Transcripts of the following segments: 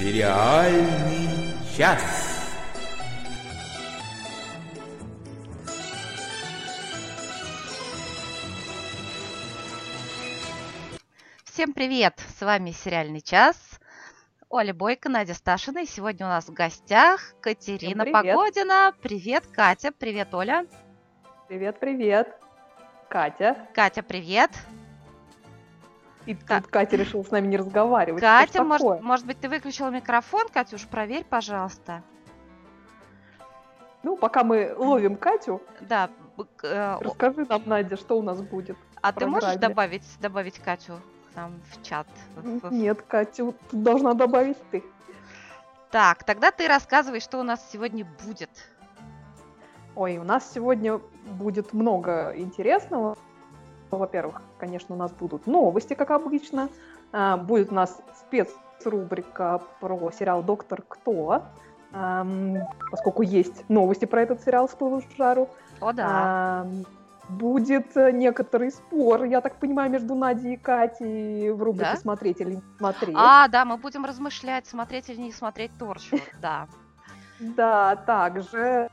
Сериальный час. Всем привет! С вами «Сериальный час». Оля Бойко, Надя Сташина. И сегодня у нас в гостях Катерина привет. Погодина. Привет, Катя. Привет, Оля. Привет, привет. Катя. Катя, привет. И Ка- тут Катя решила с нами не разговаривать. Катя, может, может быть, ты выключила микрофон? Катюш, проверь, пожалуйста. Ну, пока мы ловим Катю, Да. э, расскажи нам, Надя, что у нас будет. а ты можешь добавить, добавить Катю к нам в чат? Нет, Катю должна добавить ты. Так, тогда ты рассказывай, что у нас сегодня будет. Ой, у нас сегодня будет много интересного. Ну, Во-первых, конечно, у нас будут новости, как обычно. А, Будет у нас спецрубрика про сериал «Доктор Кто», Ам, поскольку есть новости про этот сериал с пылу жару. О, да. Ам, Будет э, некоторый спор, я так понимаю, между Надей и Катей в рубрике Да? «Смотреть или не смотреть». А, да, мы будем размышлять, смотреть или не смотреть Торчвуд, да. Да, также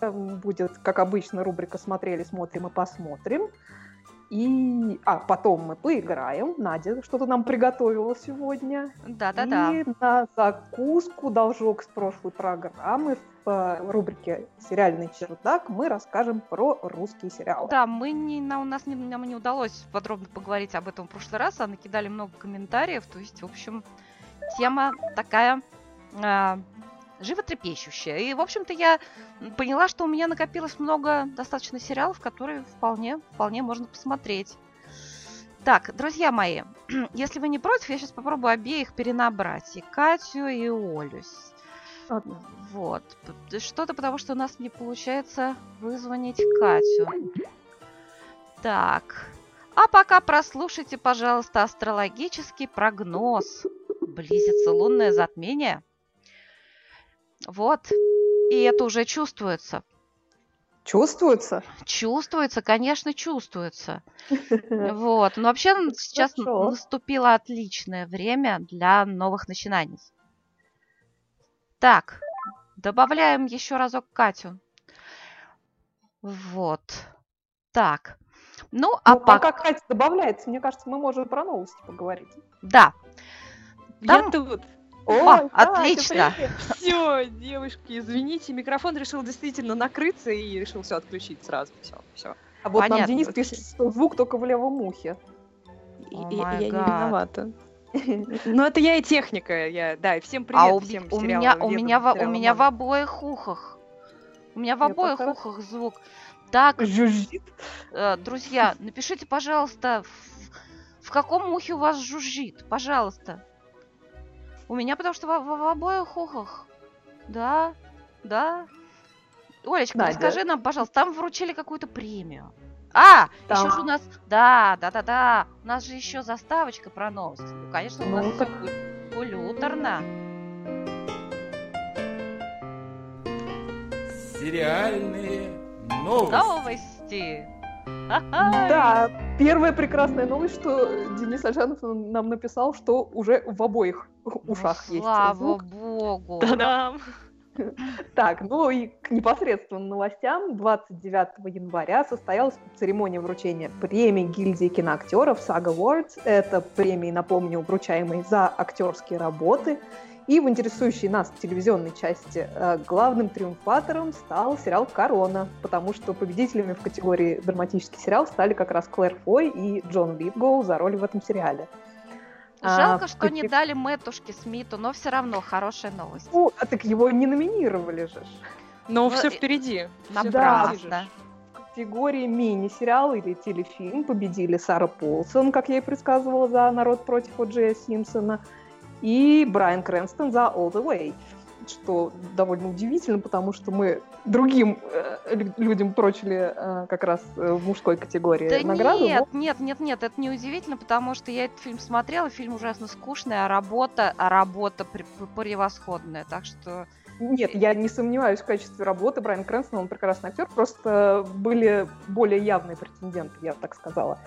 эм, будет, как обычно, рубрика «Смотрели, смотрим и посмотрим». И, а, потом мы поиграем. Надя что-то нам приготовила сегодня. Да-да-да. И на закуску должок с прошлой программы в э, рубрике «Сериальный чердак» мы расскажем про русские сериалы. Да, мы не, на, у нас не, нам не удалось подробно поговорить об этом в прошлый раз, а накидали много комментариев, то есть, в общем, тема такая а, животрепещущая. И, в общем-то, я поняла, что у меня накопилось много достаточно сериалов, которые вполне, вполне можно посмотреть. Так, друзья мои, если вы не против, я сейчас попробую обеих перенабрать. И Катю, и Олю. Ладно. Вот. Что-то потому, что у нас не получается вызвонить Катю. Так. А пока прослушайте, пожалуйста, астрологический прогноз. Близится лунное затмение. Вот. И это уже чувствуется. Чувствуется? Чувствуется, конечно, чувствуется. Вот. Но вообще сейчас Хорошо. наступило отличное время для новых начинаний. Так, добавляем еще разок Катю. Вот. Так. Ну, а Ну, пока... пока Катя добавляется, мне кажется, мы можем про новости поговорить. Да. Я Там- тут. О, Катя, отлично. Все, девушки, извините, микрофон решил действительно накрыться и решил все отключить сразу. Все, все. А вот Понятно. нам Денис пишет, что звук только в левом ухе. О я май не виновата. Но это я и техника, я, да, и всем привет, а у, всем у меня, у меня, во- у меня в обоих ухах. У меня в обоих ухах звук. Так, Жужжит. Э, друзья, напишите, пожалуйста, в, в каком ухе у вас жужжит, пожалуйста. У меня потому что в, в- в обоих ухах. Да, да. Олечка, Надя. расскажи нам, пожалуйста, там вручили какую-то премию. А, еще Там. же у нас, да, да, да, да, у нас же еще заставочка про новости. Ну, конечно, у Ну, нас так- культурно. Сериальные новости. Новости. Да, первая прекрасная новость, что Денис Альшанов нам написал, что уже в обоих ушах Ну, есть Слава звук. богу. Та-дам! Так, ну и к непосредственным новостям. 29 января состоялась церемония вручения премии гильдии киноактеров SAG Awards. Это премии, напомню, вручаемые за актерские работы. И в интересующей нас телевизионной части э, главным триумфатором стал сериал «Корона», потому что победителями в категории драматический сериал стали как раз Клэр Фой и Джон Литгоу за роли в этом сериале. А, Жалко, в что не кате- дали Мэтушке Смиту, но все равно хорошая новость. Ну, а так его не номинировали же. Но Ну, все впереди. Да. Напрасно. В категории мини-сериал или телефильм победили Сара Полсон, как я и предсказывала, за «Народ против О'Джея Симпсона, и Брайан Крэнстон за «All the Way», что довольно удивительно, потому что мы другим э, лю- людям прочили э, как раз э, в мужской категории Да награду. нет, но нет, нет, нет, это не удивительно, потому что я этот фильм смотрела, фильм ужасно скучный, а работа, а работа пре- превосходная, так что Нет, я не сомневаюсь в качестве работы. Брайан Крэнстон, он прекрасный актер, просто были более явные претенденты, я так сказала.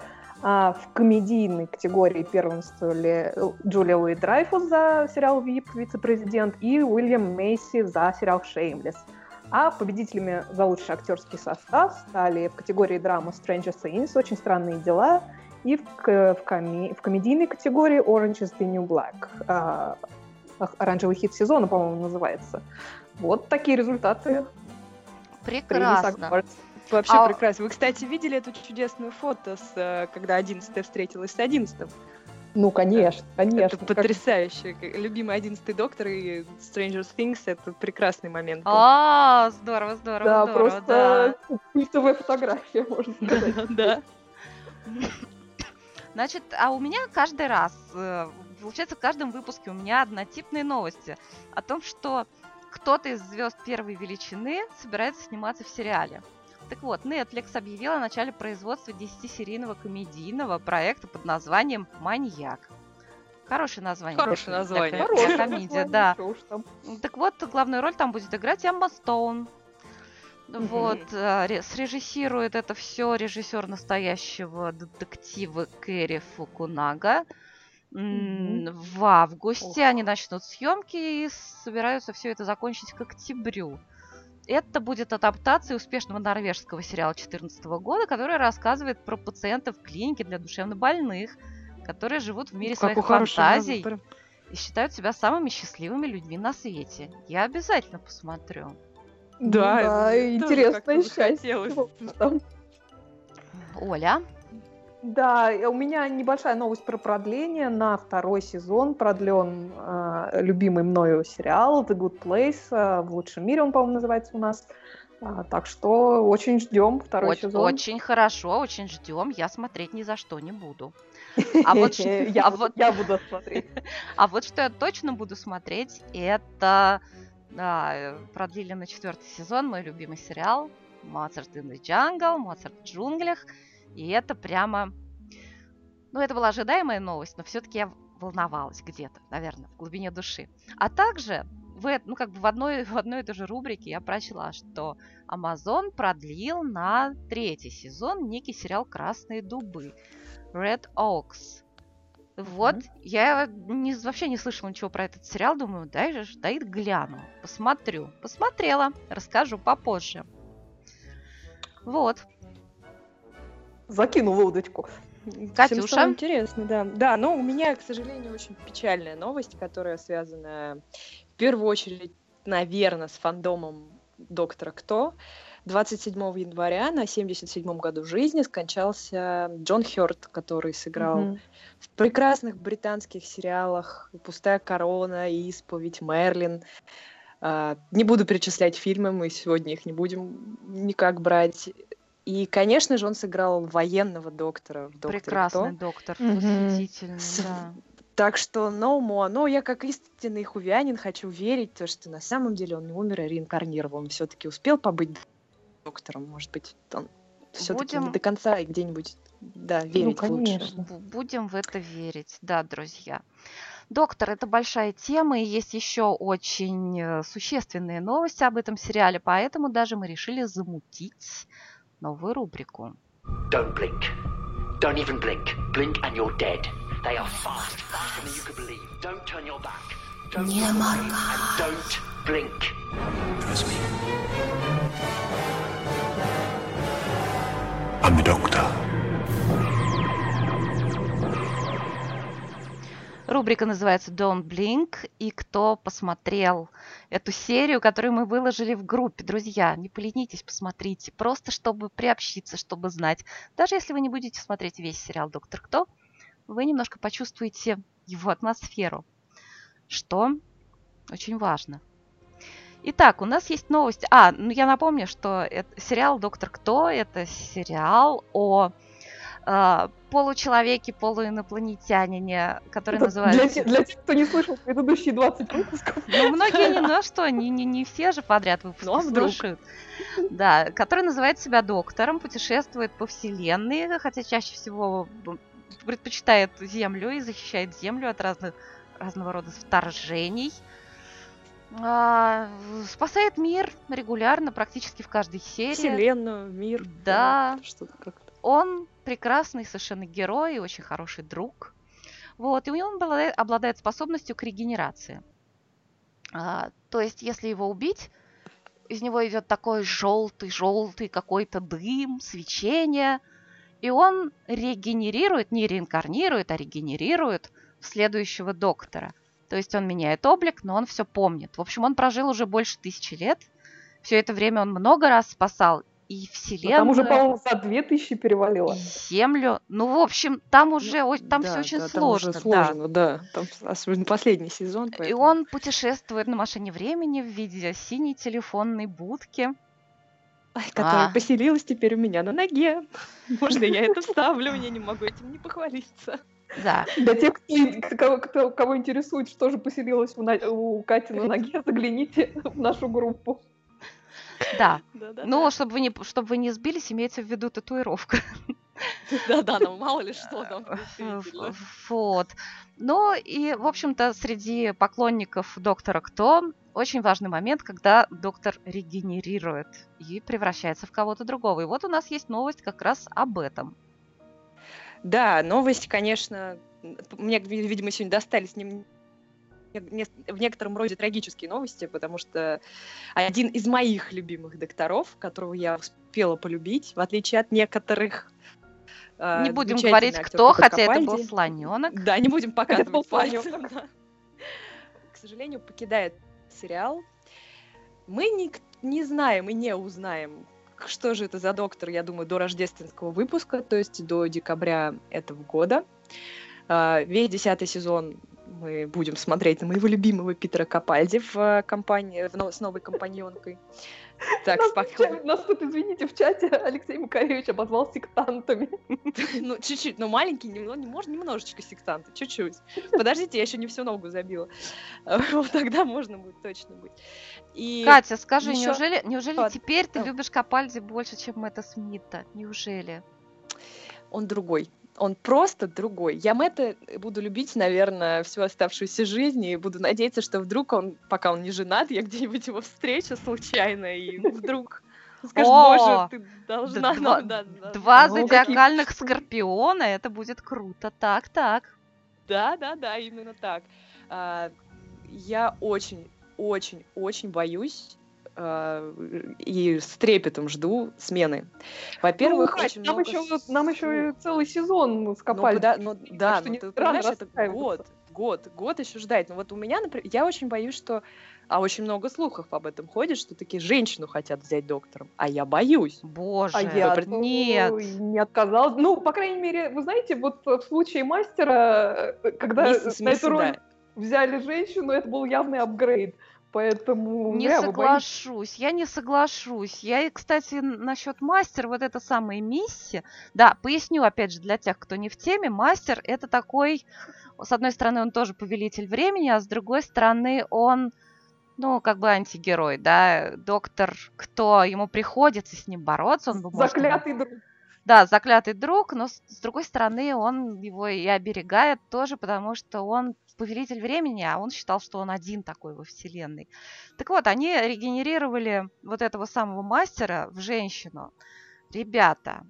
А в комедийной категории первенствовали Джулия Уи Драйфус за сериал «Вип. Вице-президент» и Уильям Мейси за сериал «Шеймлес». А победителями за лучший актерский состав стали в категории драма Stranger Things, «Очень странные дела», и в, в, коми, в комедийной категории Orange is the New Black. А, оранжевый хит сезона, по-моему, называется. Вот такие результаты. Прекрасно. Вообще а... прекрасно. Вы, кстати, видели эту чудесную фото, с, э, когда 11 встретилась с 11 ну, конечно, конечно. Это потрясающе. Любимый одиннадцатый доктор и Stranger Things — это прекрасный момент. А, здорово, здорово, да, здорово. Просто да. культовая фотография, можно сказать. Да. Значит, а у меня каждый раз, э, получается, в каждом выпуске у меня однотипные новости о том, что кто-то из звезд первой величины собирается сниматься в сериале. Так вот, Netflix объявила о начале производства 10-серийного комедийного проекта под названием «Маньяк». Хорошее название. Хорошее название. Для, Хорошее комедия, да. Так вот, главную роль там будет играть Эмма Стоун. Вот, э, срежиссирует это все режиссер настоящего детектива Кэрри Фукунага. В августе они начнут съемки и собираются все это закончить к октябрю. Это будет адаптация успешного норвежского сериала 2014 года, который рассказывает про пациентов в клинике для душевнобольных, которые живут в мире как своих фантазий и считают себя самыми счастливыми людьми на свете. Я обязательно посмотрю. Да, да интересное счастье. Оля? Да, у меня небольшая новость про продление. На второй сезон продлен э, любимый мною сериал The Good Place. Э, в лучшем мире он, по-моему, называется у нас. А, так что очень ждем второй очень, сезон. Очень хорошо, очень ждем. Я смотреть ни за что не буду. А вот я, а я буду смотреть. А вот что я точно буду смотреть, это продлили на четвертый сезон мой любимый сериал Моцарт in the Jungle, Моцарт в джунглях. И это прямо... Ну, это была ожидаемая новость, но все-таки я волновалась где-то, наверное, в глубине души. А также в, ну, как бы в одной, в одной и той же рубрике я прочла, что Amazon продлил на третий сезон некий сериал «Красные дубы» Red Oaks. Вот, mm-hmm. я не, вообще не слышала ничего про этот сериал, думаю, дай же, дай гляну, посмотрю. Посмотрела, расскажу попозже. Вот. Закинул удочку. Катюша? Всем интересно, да. Да, но у меня, к сожалению, очень печальная новость, которая связана в первую очередь, наверное, с фандомом Доктора Кто. 27 января на 77-м году жизни скончался Джон Хёрд, который сыграл mm-hmm. в прекрасных британских сериалах «Пустая корона», «Исповедь», «Мерлин». Uh, не буду перечислять фильмы, мы сегодня их не будем никак брать. И, конечно же, он сыграл военного доктора в «Докторе Прекрасный Кто». доктор, восхитительный, С... да. Так что no more. Но я как истинный хувянин хочу верить, то, что на самом деле он не умер, а реинкарнировал. Он все-таки успел побыть доктором. Может быть, он все-таки Будем... не до конца и где-нибудь да, ну, верить ну, лучше. Будем в это верить, да, друзья. Доктор, это большая тема, и есть еще очень э, существенные новости об этом сериале, поэтому даже мы решили замутить новую рубрику. Don't blink. Don't even blink. Blink and you're dead. They are fast, faster than you can believe. Don't turn your back. Don't Не моргай. Don't blink. Trust me. I'm the doctor. Рубрика называется Don't Blink. И кто посмотрел эту серию, которую мы выложили в группе, друзья, не поленитесь, посмотрите. Просто чтобы приобщиться, чтобы знать. Даже если вы не будете смотреть весь сериал «Доктор Кто», вы немножко почувствуете его атмосферу, что очень важно. Итак, у нас есть новость. А, ну я напомню, что это, сериал «Доктор Кто» — это сериал о получеловеке, полуинопланетянине, который это называется... Для, для тех, кто не слышал предыдущие 20 выпусков. Ну, многие не, ну что, не, не, не все же подряд выпуски ну, а слушают. Да, который называет себя доктором, путешествует по вселенной, хотя чаще всего предпочитает Землю и защищает Землю от разных, разного рода вторжений. а, спасает мир регулярно, практически в каждой серии. Вселенную, мир. Да. Что-то как-то. Он прекрасный совершенно герой и очень хороший друг. Вот, и он обладает, обладает способностью к регенерации. А, то есть, если его убить, из него идет такой желтый-желтый какой-то дым, свечение, и он регенерирует, не реинкарнирует, а регенерирует в следующего доктора. То есть он меняет облик, но он все помнит. В общем, он прожил уже больше тысячи лет. Все это время он много раз спасал и Вселенную. Там уже, по-моему, за две тысячи перевалило. и Землю. Ну, в общем, там уже там все Да, очень да, там сложно. уже да. сложно, да. Там особенно последний сезон. И поэтому- он путешествует на машине времени в виде синей телефонной будки. Ай, которая А. поселилась теперь у меня на ноге. Можно я это вставлю? Я не могу этим не похвалиться. Да. Для тех, кто, кого, кто- кого интересует, что же поселилось у, у Кати на ноге, загляните в нашу группу. Да. Ну, чтобы вы не, чтобы вы не сбились, имеется в виду татуировка. Да-да, ну мало ли что там. Действительно. Вот. Ну и, в общем-то, среди поклонников доктора Кто очень важный момент, когда доктор регенерирует и превращается в кого-то другого. И вот у нас есть новость как раз об этом. Да, новость, конечно, мне, ви- видимо, сегодня достались не- в некотором роде трагические новости, потому что один из моих любимых докторов, которого я успела полюбить, в отличие от некоторых э, Не будем говорить, кто, хотя это был слоненок. Да, не будем показывать пальцем. да. К сожалению, покидает сериал. Мы не, не знаем и не узнаем, что же это за доктор, я думаю, до рождественского выпуска, то есть до декабря этого года. А, Весь десятый сезон мы будем смотреть на моего любимого Питера Капальди в э, компании, в но- с новой компаньонкой. Так, Нас, спокойно. нас тут, извините, в чате Алексей Макаревич обозвал сектантами. Ну, чуть-чуть, но маленький, немно- не может, немножечко сектанты, чуть-чуть. Подождите, я еще не всю ногу забила. Вот тогда можно будет точно быть. И Катя, скажи, неужели, неужели теперь ты любишь Капальди больше, чем Мэтта Смита? Неужели? он другой. Он просто другой. Я Мэтта буду любить, наверное, всю оставшуюся жизнь, и буду надеяться, что вдруг он, пока он не женат, я где-нибудь его встречу случайно, и вдруг скажет, О, боже, ты должна. Да, да, Два Ну, зодиакальных скорпиона, это будет круто. Так, так. Да, да, да, именно так. А, я очень, очень, очень боюсь и с трепетом жду смены. Во-первых, Ну, очень нам много еще, нам еще целый сезон Ну, скопали. ну, да, что ну, ты понимаешь, это год, год, год еще ждать. Ну вот у меня, например, я очень боюсь, что, а очень много слухов об этом ходит, что такие женщину хотят взять доктором, а я боюсь. Боже, А я Выбрать- нет. ну, не отказалась. Ну, по крайней мере, вы знаете, вот в случае мастера, э, когда Миссис на эту роль да. взяли женщину, это был явный апгрейд. Поэтому Не боитесь. соглашусь, я не соглашусь. Я, и, кстати, насчет мастер, вот это самая миссия. Да, поясню, опять же, для тех, кто не в теме. Мастер это такой, с одной стороны, он тоже повелитель времени, а с другой стороны, он, ну, как бы антигерой, да, доктор, кто ему приходится с ним бороться, он бы, может, Заклятый друг. Да, заклятый друг, но с, другой стороны, он его и оберегает тоже, потому что он повелитель времени, а он считал, что он один такой во вселенной. Так вот, они регенерировали вот этого самого мастера в женщину. Ребята,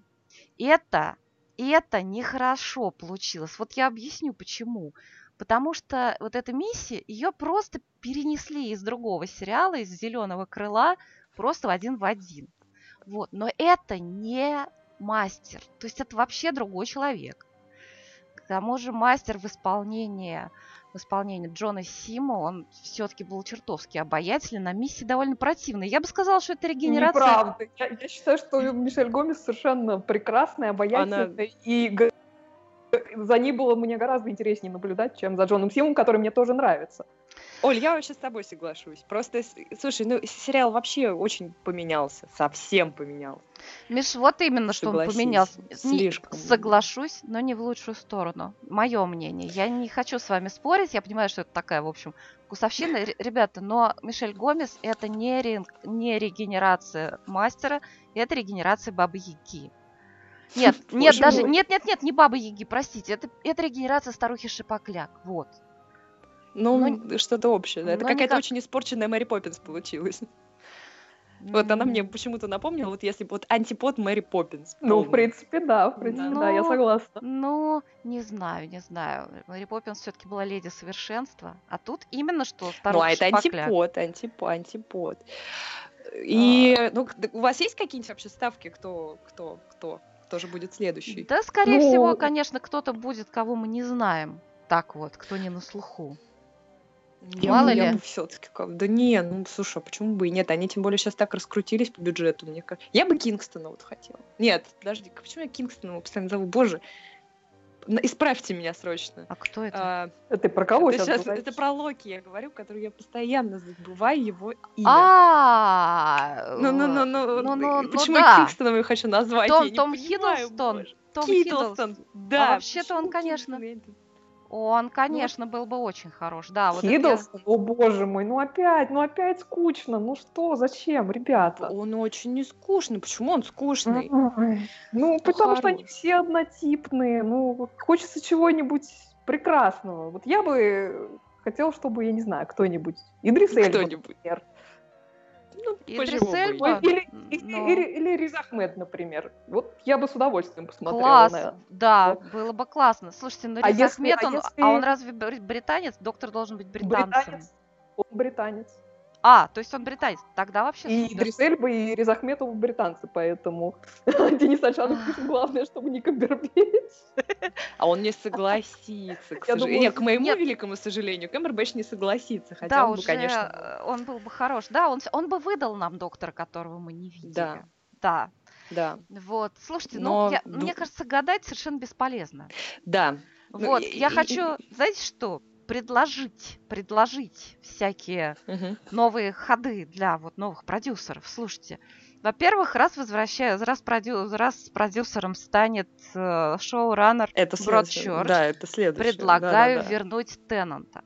это, это нехорошо получилось. Вот я объясню, почему. Потому что вот эта миссия, ее просто перенесли из другого сериала, из «Зеленого крыла», просто в один в один. Вот. Но это не мастер. То есть это вообще другой человек. К тому же мастер в исполнении, в исполнении Джона Сима, он все-таки был чертовски обаятельный, на миссии довольно противный. Я бы сказала, что это регенерация... Неправда. Я, я считаю, что Мишель Гомес совершенно прекрасная, обаятельная. И г- за ней было мне гораздо интереснее наблюдать, чем за Джоном Симом, который мне тоже нравится. Оль, я вообще с тобой соглашусь. Просто, слушай, ну сериал вообще очень поменялся, совсем поменялся. Миш, вот именно, что он Согласись, поменялся. Не- слишком. Соглашусь, но не в лучшую сторону. Мое мнение. Я не хочу с вами спорить. Я понимаю, что это такая, в общем, вкусовщина. Ребята, но Мишель Гомес это не, ре- не регенерация мастера, это регенерация Бабы Яги. Нет, нет, даже нет, нет, нет, не Бабы Яги, простите, это, это регенерация старухи Шипокляк. Вот. Ну, Ну, что-то общее. да. Это ну, какая-то никак. очень испорченная Мэри Поппинс получилась. Вот она мне почему-то напомнила, вот если бы вот антипод Мэри Поппинс. Ну, в принципе, да, в принципе, да, я Ну, согласна. Ну, не знаю, не знаю. Мэри Поппинс все-таки была леди совершенства, а тут именно что Ну, старуха а это Шпакля. антипод, антипод, антипод. И, ну, к- у вас есть какие-нибудь вообще ставки, кто, кто, кто, кто же будет следующий? Да, скорее Ну, всего, конечно, кто-то будет, кого мы не знаем. Так вот, кто не на слуху. Я Мало бы- я ли. бы все-таки как... Да не, ну, слушай, а почему бы и нет? Они тем более сейчас так раскрутились по бюджету, мне кажется. Я бы Кингстона вот хотела. Нет, подожди, почему я Кингстона его постоянно зову? Боже, исправьте меня срочно. А кто это? А, Это ты про кого это, сейчас щас- это про Локи я говорю, который я постоянно забываю его имя. А, Ну, ну, ну, ну, ну, ну, ну почему да. я Кингстоном его хочу назвать? Том- я не Том понимаю, Хиддлстон. боже. Том Хиддлстон, Хиддлстон. да. А вообще-то он, конечно? Я Он, конечно, был бы очень хорош. Да, вот это я- Хиддлстон? О боже мой, ну опять, ну опять скучно. Ну что, зачем, ребята? Он очень не скучный. Почему он скучный? Ой, Ну, потому что они хорош. все однотипные. Ну, хочется чего-нибудь прекрасного. Вот я бы хотел, чтобы, я не знаю, кто-нибудь. Идрис Эльба, Кто-нибудь. например. Ну, Идрис Эльба? Или, Но- или, или Риз Ахмед, например. Вот я бы с удовольствием посмотрела Класс, на да, Вот. было бы классно. Слушайте, ну А Риз если- Ахмед, а он, если- а он разве бр- британец? Доктор должен быть британцем. британец. Он британец. А, то есть он британец. Тогда вообще И супер. Идрис Эльба, и Риз Ахмед оба британцы, поэтому Денис Альшанов пишет, главное, чтобы не Камбербэтч. А он не согласится, к сожалению. Нет, к моему великому сожалению, Кэмбербэтч не согласится, хотя он бы, уже конечно... э, он был бы хорош. Да, он, бы выдал нам доктора, которого мы не видели. Да. Да. Да, Вот. Слушайте, Но ну, я- ду- мне кажется, гадать совершенно бесполезно. да. Ну, вот, я и- хочу, знаете что, предложить, предложить всякие Мгм. новые ходы для вот новых продюсеров. Слушайте, во-первых, раз возвращаю, раз, продю, раз продюсером станет э, шоураннер. Бродчёрч, Да, это следующее. предлагаю Да-да-да. вернуть Теннанта.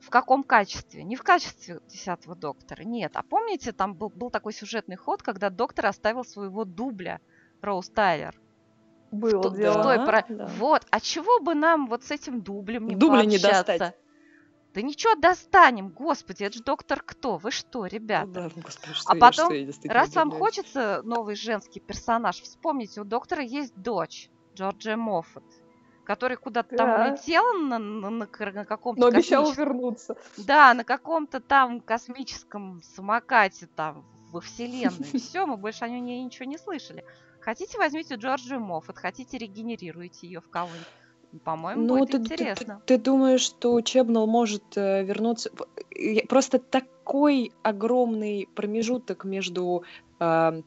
В каком качестве? Не в качестве десятого доктора, нет. А помните, там был, был такой сюжетный ход, когда доктор оставил своего дубля Роуз Тайлер. Было в, дело. той Да, про- да. Вот, а чего бы нам вот с этим дублем не Дубля не пообщаться? достать. Да ничего достанем, господи, это же доктор кто? Вы что, ребята? Ну да, господи, что А я- потом, что я Раз вам удивляюсь. хочется новый женский персонаж, вспомните, у доктора есть дочь, Джорджия Моффат, которая куда-то там Да. улетела на, на- на на каком-то Но космическом- вернуться. Да, на каком-то там космическом самокате там во вселенной. Все, мы больше о ней ничего не слышали. Хотите, возьмите Джорджию Моффат, хотите, регенерируйте ее в кого-нибудь. По-моему, Ну, будет ты, ты- ты- интересно. Ты, думаешь, что Чебнал может э, вернуться? Я- Просто такой огромный промежуток между э,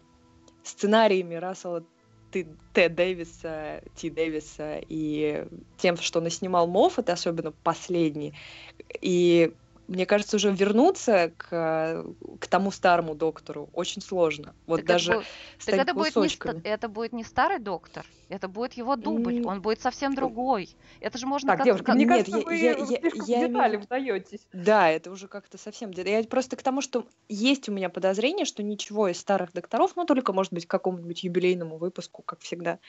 сценариями Рассела Т. Т. Дэвиса, Ти Дэвиса и тем, что наснимал Моффат, особенно последний. И мне кажется, уже вернуться к, к тому старому доктору очень сложно. Вот Так это даже бу- с Так это будет, не, это будет не старый доктор, это будет его дубль, он будет совсем другой. Это же можно Так, как- девушка, как- мне Нет, кажется, я- вы я- я- я детали вдаетесь. Да, это уже как-то совсем... Я просто к тому, что есть у меня подозрение, что ничего из старых докторов, ну, только, может быть, к какому-нибудь юбилейному выпуску, как всегда,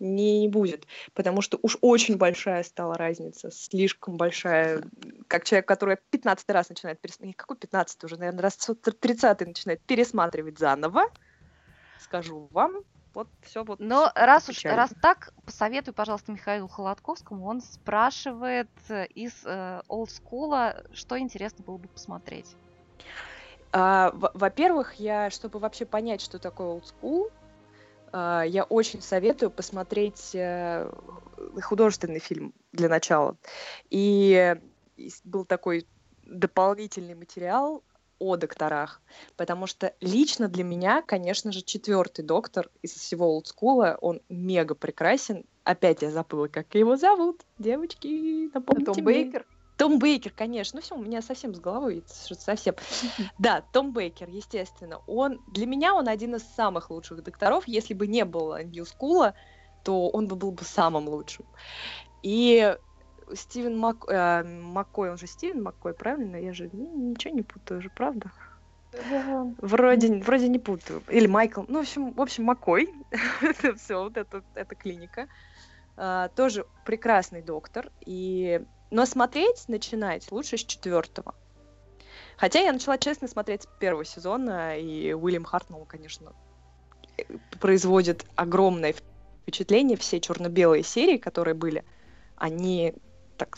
не, не будет. Потому что уж очень большая стала разница, слишком большая. Как человек, который 15 раз начинает... Перес... не, Какой 15 уже, наверное, раз 30 начинает пересматривать заново, скажу вам, вот все вот... Но раз уж раз так, посоветуй, пожалуйста, Михаилу Холодковскому. Он спрашивает э, из олдскула, что интересно было бы посмотреть. А, во- Во-первых, я, чтобы вообще понять, что такое school, а, я очень советую посмотреть э, художественный фильм для начала. И есть- был такой дополнительный материал о докторах, потому что лично для меня, конечно же, четвертый доктор из всего олдскула, он мега прекрасен. Опять я забыла, как его зовут. Девочки, напомните Том мне. Бейкер. Том Бейкер, конечно. Ну все, у меня совсем с головой что-то совсем. Да, Том Бейкер, естественно. Он для меня он один из самых лучших докторов. Если бы не было Нью Скула, то он бы был бы самым лучшим. И Стивен Мак... э, Маккой, он же Стивен Маккой, правильно? Я же ничего не путаю же, правда? Вроде, вроде не путаю. Или Майкл. Ну, в общем, в общем Маккой. это все, вот это, это клиника. А, тоже прекрасный доктор. И Но смотреть начинать лучше с четвертого. Хотя я начала честно смотреть с первого сезона, и Уильям Хартнелл, конечно, производит огромное впечатление. Все черно-белые серии, которые были, они, так,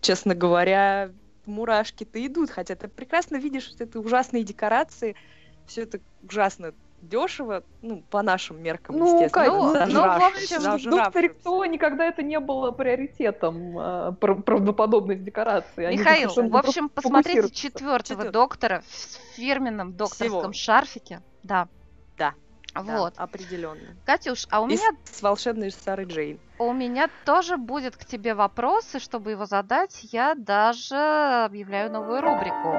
честно говоря, мурашки-то идут. Хотя ты прекрасно видишь, что это ужасные декорации, все это ужасно дешево, ну, по нашим меркам, Ну, естественно. Ну, зажравшись, в общем, В зажравшись. «Докторе Кто» никогда это не было приоритетом, э, прав- правдоподобность декорации. Они Михаил, в общем, посмотрите четвертого доктора в фирменном докторском Всего. шарфике. Да. Да, Вот. определенно. Катюш, а у И меня, с волшебной Сарой Джейн. у меня тоже будет к тебе вопрос, и чтобы его задать, я даже объявляю новую рубрику.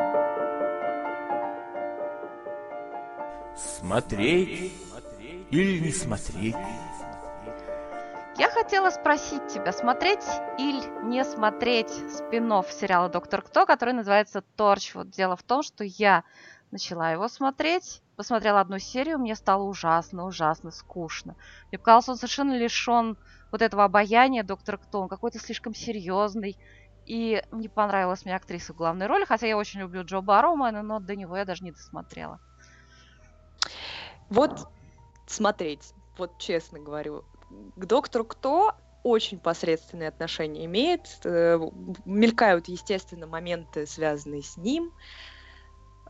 Смотреть или не смотреть? Я хотела спросить тебя, смотреть или не смотреть спин сериала «Доктор Кто», который называется «Торчвуд». Дело в том, что я начала его смотреть, посмотрела одну серию, мне стало ужасно, ужасно скучно. Мне показалось, он совершенно лишен вот этого обаяния «Доктор Кто». Он какой-то слишком серьезный. И не понравилась мне актриса в главной роли, хотя я очень люблю Джо Барроумана, но до него я даже не досмотрела. Вот смотреть, вот честно говорю, к доктору кто очень посредственные отношения имеет. э, Мелькают, естественно, моменты, связанные с ним.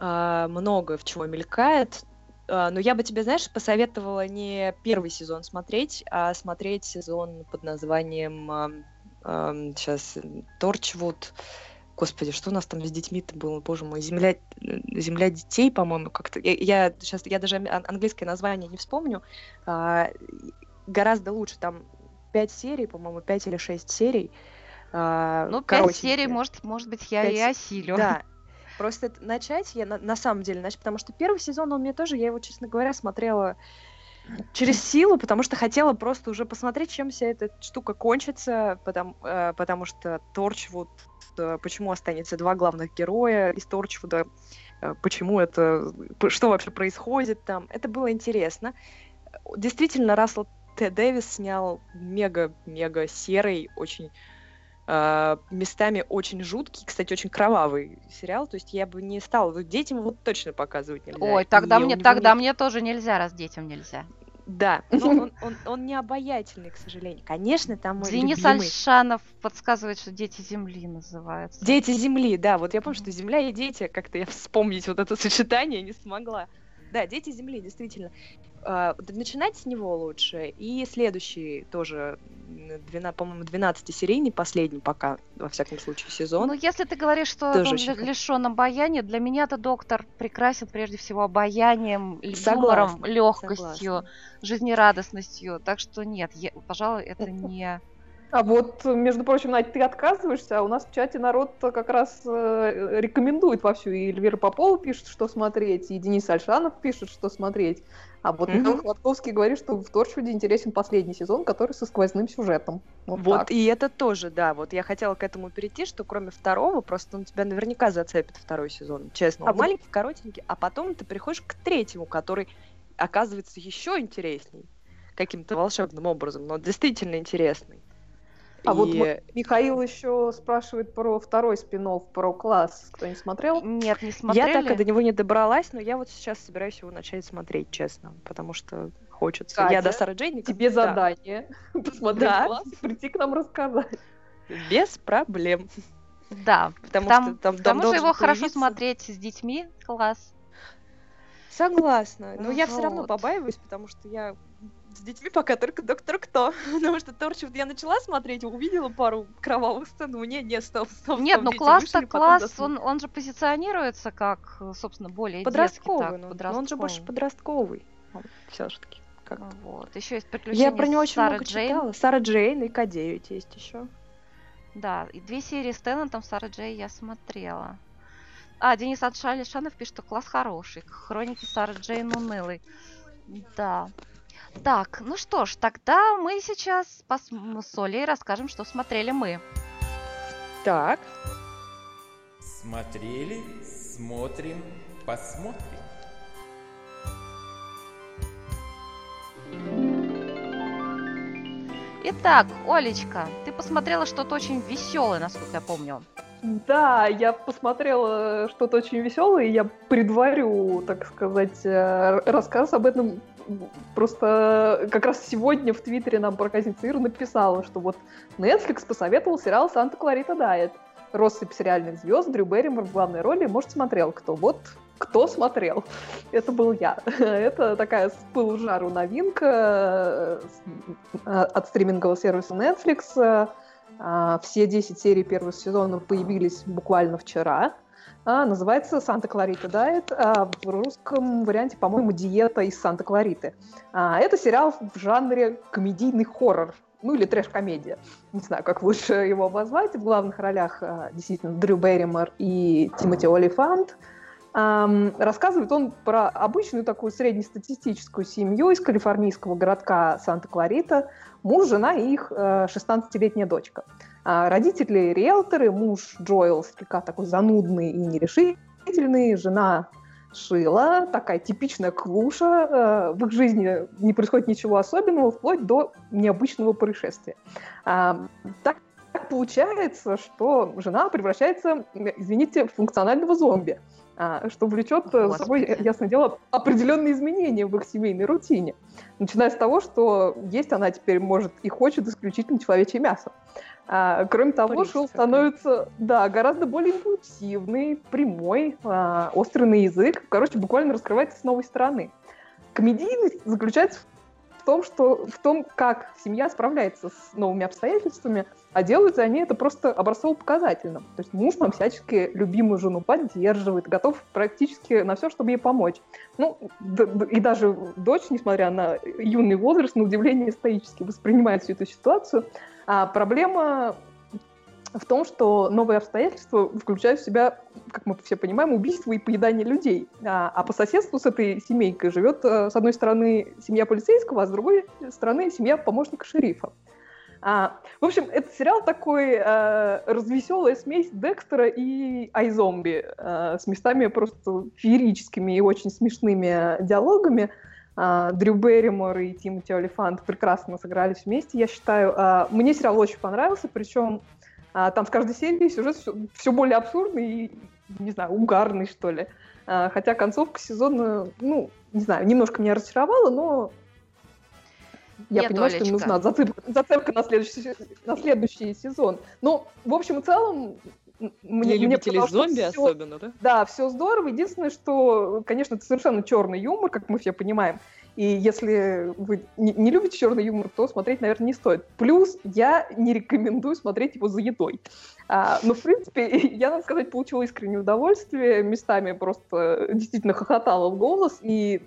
А, Много в чего мелькает. А, Но я бы тебе, знаешь, посоветовала не первый сезон смотреть, а смотреть сезон под названием сейчас Торчвуд. Господи, что у нас там с детьми-то было, боже мой, земля, земля детей, по-моему, как-то. Я, я сейчас, я даже ан- английское название не вспомню. А, гораздо лучше, там пять серий, по-моему, пять или шесть серий. А, Ну, пять серий, может, может быть, я Пять и се- осилю. Да. Просто начать я на, на самом деле, нач- потому что первый сезон он мне тоже, я его, честно говоря, смотрела через силу, потому что хотела просто уже посмотреть, чем вся эта штука кончится, потому, э, потому что Торчвуд, э, почему останется два главных героя из Торчвуда, э, почему это, что вообще происходит там, это было интересно. Действительно, Рассел Т. Дэвис снял мега-мега серый, очень местами очень жуткий, кстати, очень кровавый сериал. То есть я бы не стала. Вот детям его точно показывать нельзя. Ой, тогда мне, тогда нет- мне тоже нельзя, раз детям нельзя. Да, но он, он, он не обаятельный, к сожалению. Конечно, там мой Денис любимый. Альшанов подсказывает, что Дети Земли называются. Дети Земли, да, вот я помню, что Земля и дети, как-то я вспомнить вот это сочетание не смогла. Да, Дети Земли, действительно. А, начинать с него лучше. И следующий тоже, м, 12, по-моему, 12-серийный, последний пока, во всяком случае, сезон. Ну, если ты говоришь, что Тоже он очень ли- лишен обаяния, для меня-то доктор прекрасен прежде всего обаянием, юмором, легкостью, Согласна. жизнерадостностью. Так что нет, я- пожалуй, это не... А вот, между прочим, Надь, ты отказываешься, а у нас в чате народ как раз э, рекомендует вовсю. И Эльвира Попова пишет, что смотреть, и Денис Альшанов пишет, что смотреть. А вот Мгм. Михаил Хватковский говорит, что в Торчвуде интересен последний сезон, который со сквозным сюжетом. Вот, Вот так. и это тоже, да. Вот я хотела к этому перейти, что кроме второго, просто он тебя наверняка зацепит второй сезон. Честно, А он вот- маленький, коротенький, а потом ты приходишь к третьему, который оказывается еще интересней каким-то волшебным образом, но действительно интересный. А вот И мо- Михаил еще спрашивает про второй спин про класс. Кто не смотрел? Нет, не я смотрели. так и до него не добралась, но я вот сейчас собираюсь его начать смотреть, честно, потому что хочется. Я Катя, до Сары Джейн никак- Тебе Да, задание посмотреть Да. класс и прийти к нам рассказать. без проблем. Да, Потому там, что там, там же его хорошо смотреть с детьми, класс. Согласна. Но я все равно побаиваюсь, потому что я с детьми пока только доктор кто. Потому что Торчвуд я начала смотреть, увидела пару кровавых сцен, мне не стоп, стоп, Нет, стоп, ну класс-то класс, он, он же позиционируется как, э, собственно, более подростковый, детский, но, так, но он же больше подростковый. подростковый. все-таки. Как... Вот. Еще есть приключения Я про него очень Сарой много Джейн. читала. Сара Джейн и К9 есть еще. Да, и две серии с Теннантом Сара Джей я смотрела. А, Денис Альшанов пишет, что класс хороший. Хроники Сары Джейн унылый. Да. Так, ну что ж, тогда мы сейчас пос- с Олей расскажем, что смотрели мы. Так. Смотрели, смотрим, посмотрим. Итак, Олечка, ты посмотрела что-то очень веселое, насколько я помню. Да, я посмотрела что-то очень веселое, и я предварю, так сказать, э, рассказ об этом. Просто как раз сегодня в Твиттере нам проказница Ира написала, что вот Netflix посоветовал сериал «Санта Кларита Дайет». Россыпь сериальных звезд, Дрю Берримор в главной роли. Может, смотрел кто? Вот кто смотрел? Это был я. Это такая с пылу жару новинка э, от стримингового сервиса Netflix. А, все 10 серий первого сезона появились буквально вчера. А, называется «Санта Кларита Дайет». А, в русском варианте, по-моему, «Диета из Санта Клариты». Это сериал в жанре комедийный хоррор ну или трэш-комедия. Не знаю, как лучше его обозвать. В главных ролях действительно Дрю Берримор и Тимоти Олифант. Um, рассказывает он про обычную такую среднестатистическую семью из калифорнийского городка Санта-Кларита, муж, жена и их э, 16-летняя дочка. А родители риэлторы, муж Джоэл слегка такой занудный и нерешительный, жена Шила, такая типичная клуша, э, в их жизни не происходит ничего особенного, вплоть до необычного происшествия. А, так получается, что жена превращается, извините, в функционального зомби – что влечет Господи. за собой, ясное дело, определенные изменения в их семейной рутине. Начиная с того, что есть она теперь может и хочет исключительно человечье мясо. А, кроме того, Шоу становится да, гораздо более импульсивный, прямой, а, острый на язык. Короче, буквально раскрывается с новой стороны. Комедийность заключается в том, что в том, как семья справляется с новыми обстоятельствами, а делают они это просто образцово-показательно. То есть муж там всячески любимую жену поддерживает, готов практически на все, чтобы ей помочь. Ну, и даже дочь, несмотря на юный возраст, на удивление стоически воспринимает всю эту ситуацию. А проблема в том, что новые обстоятельства включают в себя, как мы все понимаем, убийство и поедание людей. А, а по соседству с этой семейкой живет, э, с одной стороны, семья полицейского, а с другой стороны, семья помощника шерифа. А, в общем, этот сериал такой э, развеселая смесь Декстера и Айзомби э, с местами просто феерическими и очень смешными диалогами. Uh, Дрю Берримор и Тимоти Олифант прекрасно сыгрались вместе, я считаю. Uh, мне сериал очень понравился, причем а, там с каждой серии сюжет все, все более абсурдный и, не знаю, угарный, что ли. А, хотя концовка сезона, ну, не знаю, немножко меня разочаровала, но я Нет, понимаю, Олечка. что нужна зацепка, зацепка на, следующий, на следующий сезон. Но, в общем и целом, мне, Для любителей мне зомби все, особенно, да? Да, все здорово. Единственное, что, конечно, это совершенно черный юмор, как мы все понимаем. И если вы не, не любите черный юмор, то смотреть, наверное, не стоит. Плюс я не рекомендую смотреть его за едой. А, но, в принципе, я, надо сказать, получила искреннее удовольствие. Местами просто действительно хохотала в голос. И,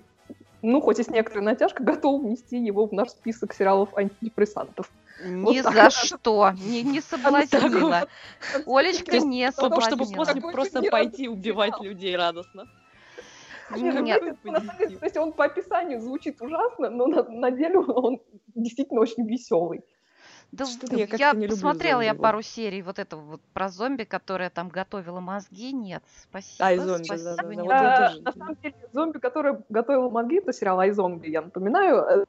ну, хоть и с некоторой натяжкой, готова внести его в наш список сериалов антидепрессантов. Ни вот за что. Не, не соблазнила. Олечка не соблазнила. Чтобы после просто пойти убивать людей радостно. Нет. то есть он по описанию звучит ужасно, но на, на деле он действительно очень веселый. Да, я, я не посмотрела я пару серий вот этого вот про зомби, которая там готовила мозги. Нет, спасибо. Ай, зомби, спасибо, да, да, да. Вот на самом деле, зомби, которая готовила мозги, это сериал Ай, зомби, я напоминаю.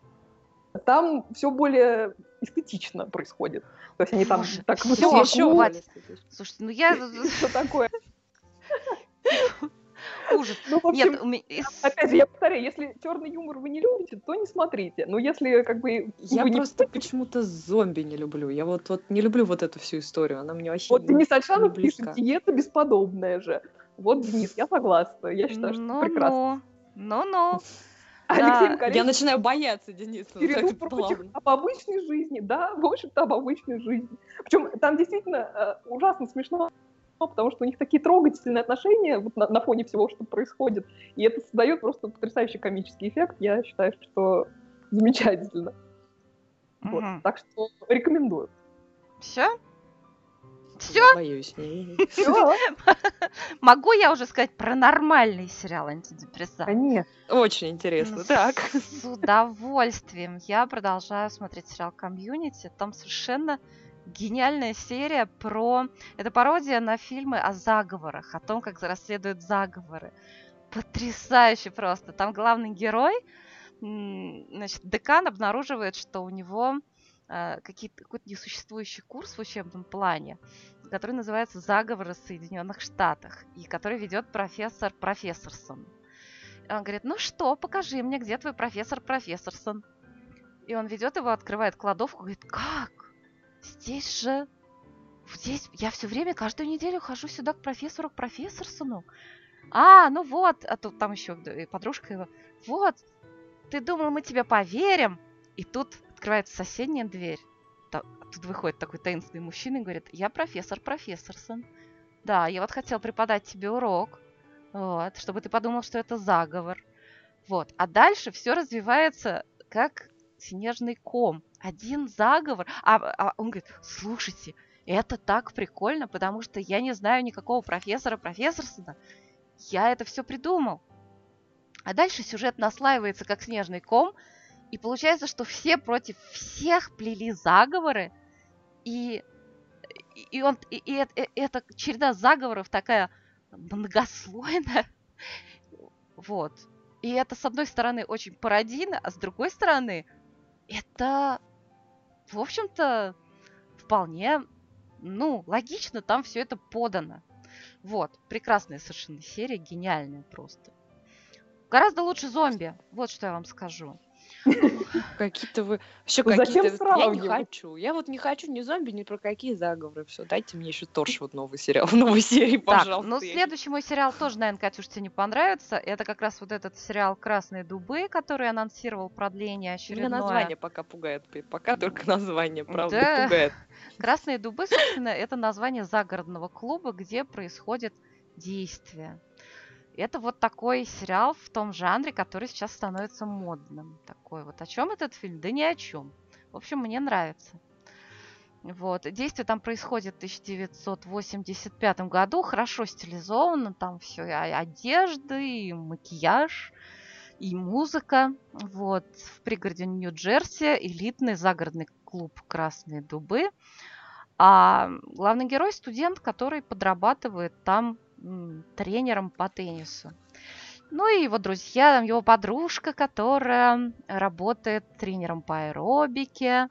Э, там все более эстетично происходит. То есть они там Боже, так все, еще хватит. Слушайте, ну я... Что такое? Ужас. Ну, в общем, Нет, опять же, я повторяю, если черный юмор вы не любите, то не смотрите. Но если как бы... Я просто не... почему-то зомби не люблю. Я вот, вот не люблю вот эту всю историю. Она мне вообще Вот Денис Альшанов пишет, диета бесподобная же. Вот, Денис, я согласна. Я считаю, что ну, прекрасно. Ну-ну. Да. Я начинаю бояться Дениса. Перейду об обычной жизни, да, в общем-то, об обычной жизни. Причем там действительно э, ужасно смешно потому что у них такие трогательные отношения вот на, на фоне всего, что происходит. И это создает просто потрясающий комический эффект. Я считаю, что замечательно. Угу. Вот. Так что рекомендую. Все? Все? Боюсь. Все. Могу я уже сказать про нормальный сериал антидепрессант? Конечно. Очень интересно. Так. С удовольствием. Я продолжаю смотреть сериал Комьюнити. Там совершенно гениальная серия про... Это пародия на фильмы о заговорах, о том, как расследуют заговоры. Потрясающе просто. Там главный герой, значит, декан обнаруживает, что у него э, какой-то несуществующий курс в учебном плане, который называется «Заговоры в Соединенных Штатах», и который ведет профессор Профессорсон. Он говорит, ну что, покажи мне, где твой профессор Профессорсон. И он ведет его, открывает кладовку, говорит, как? Здесь же... Здесь я все время, каждую неделю хожу сюда к профессору, к профессорсону. А, ну вот, а тут там еще подружка его. Вот, ты думал, мы тебе поверим? И тут открывается соседняя дверь. Тут выходит такой таинственный мужчина и говорит, я профессор Профессорсон. Да, я вот хотел преподать тебе урок. Вот, чтобы ты подумал, что это заговор. Вот. А дальше все развивается как снежный ком. Один заговор. А, а он говорит, слушайте, это так прикольно, потому что я не знаю никакого профессора профессорсона. Я это все придумал. А дальше сюжет наслаивается как снежный ком, и получается, что все против всех плели заговоры, и, и, он, и, и, и, и эта череда заговоров такая многослойная. Вот. И это, с одной стороны, очень пародийно, а с другой стороны, это, в общем-то, вполне, ну, логично, там все это подано. Вот, прекрасная совершенно серия, гениальная просто. Гораздо лучше зомби, вот что я вам скажу. Какие-то вы... Вообще ну, какие-то... Я не хочу. Я вот не хочу ни зомби, ни про какие заговоры. Все, дайте мне еще Торш вот новый сериал, новой серии, пожалуйста. Так, ну следующий мой сериал тоже, наверное, Катюш, тебе не понравится. Это как раз вот этот сериал «Красные дубы», который анонсировал продление очередное. Меня название пока пугает. Пока только название, правда, да. пугает. «Красные дубы», собственно, это название загородного клуба, где происходит действие. Это вот такой сериал в том жанре, который сейчас становится модным. Такой вот. О чем этот фильм? Да ни о чем. В общем, мне нравится. Вот. Действие там происходит в 1985 году, хорошо стилизовано, там все и одежды, и макияж, и музыка. Вот. В пригороде Нью-Джерси элитный загородный клуб «Красные дубы». А главный герой студент, который подрабатывает там тренером по теннису. Ну и его друзья, его подружка, которая работает тренером по аэробике,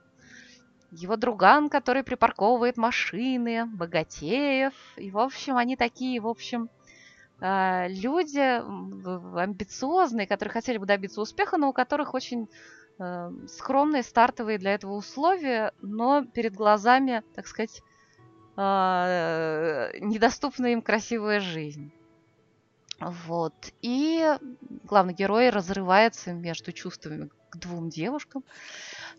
его друган, который припарковывает машины, богатеев. И, в общем, они такие, в общем, э, люди амбициозные, которые хотели бы добиться успеха, но у которых очень э, скромные стартовые для этого условия, но перед глазами, так сказать, э, недоступная им красивая жизнь. Вот. И главный герой разрывается между чувствами к двум девушкам.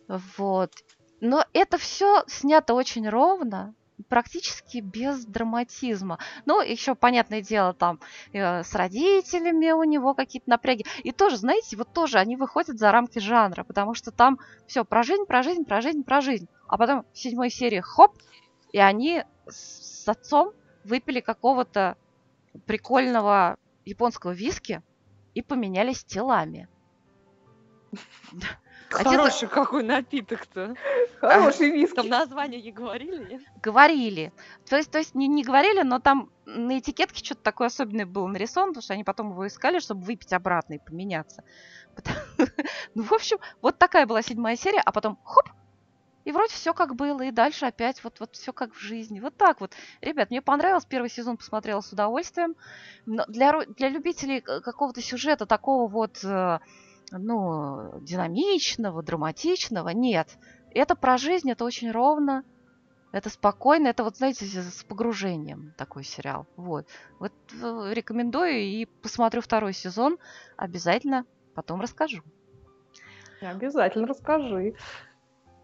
Вот. Но это все снято очень ровно, практически без драматизма. Ну, еще, понятное дело, там э, с родителями у него какие-то напряги. И тоже, знаете, вот тоже они выходят за рамки жанра, потому что там все про жизнь, про жизнь, про жизнь, про жизнь. А потом в седьмой серии хоп, и они с отцом выпили какого-то прикольного японского виски и поменялись телами. Хороший какой напиток-то. Хороший виски. Там название не говорили? Говорили. То есть, то есть не, не говорили, но там на этикетке что-то такое особенное было нарисовано, потому что они потом его искали, чтобы выпить обратно и поменяться. Ну, в общем, вот такая была седьмая серия, а потом хоп, и вроде все как было, и дальше опять вот, вот все как в жизни. Вот так вот. Ребят, мне понравилось, первый сезон посмотрела с удовольствием. Но для, для любителей какого-то сюжета такого вот, э, ну, динамичного, драматичного, нет. Это про жизнь, это очень ровно, это спокойно, это вот, знаете, с погружением такой сериал. Вот. Вот э, рекомендую и посмотрю второй сезон. Обязательно потом расскажу. Обязательно расскажи.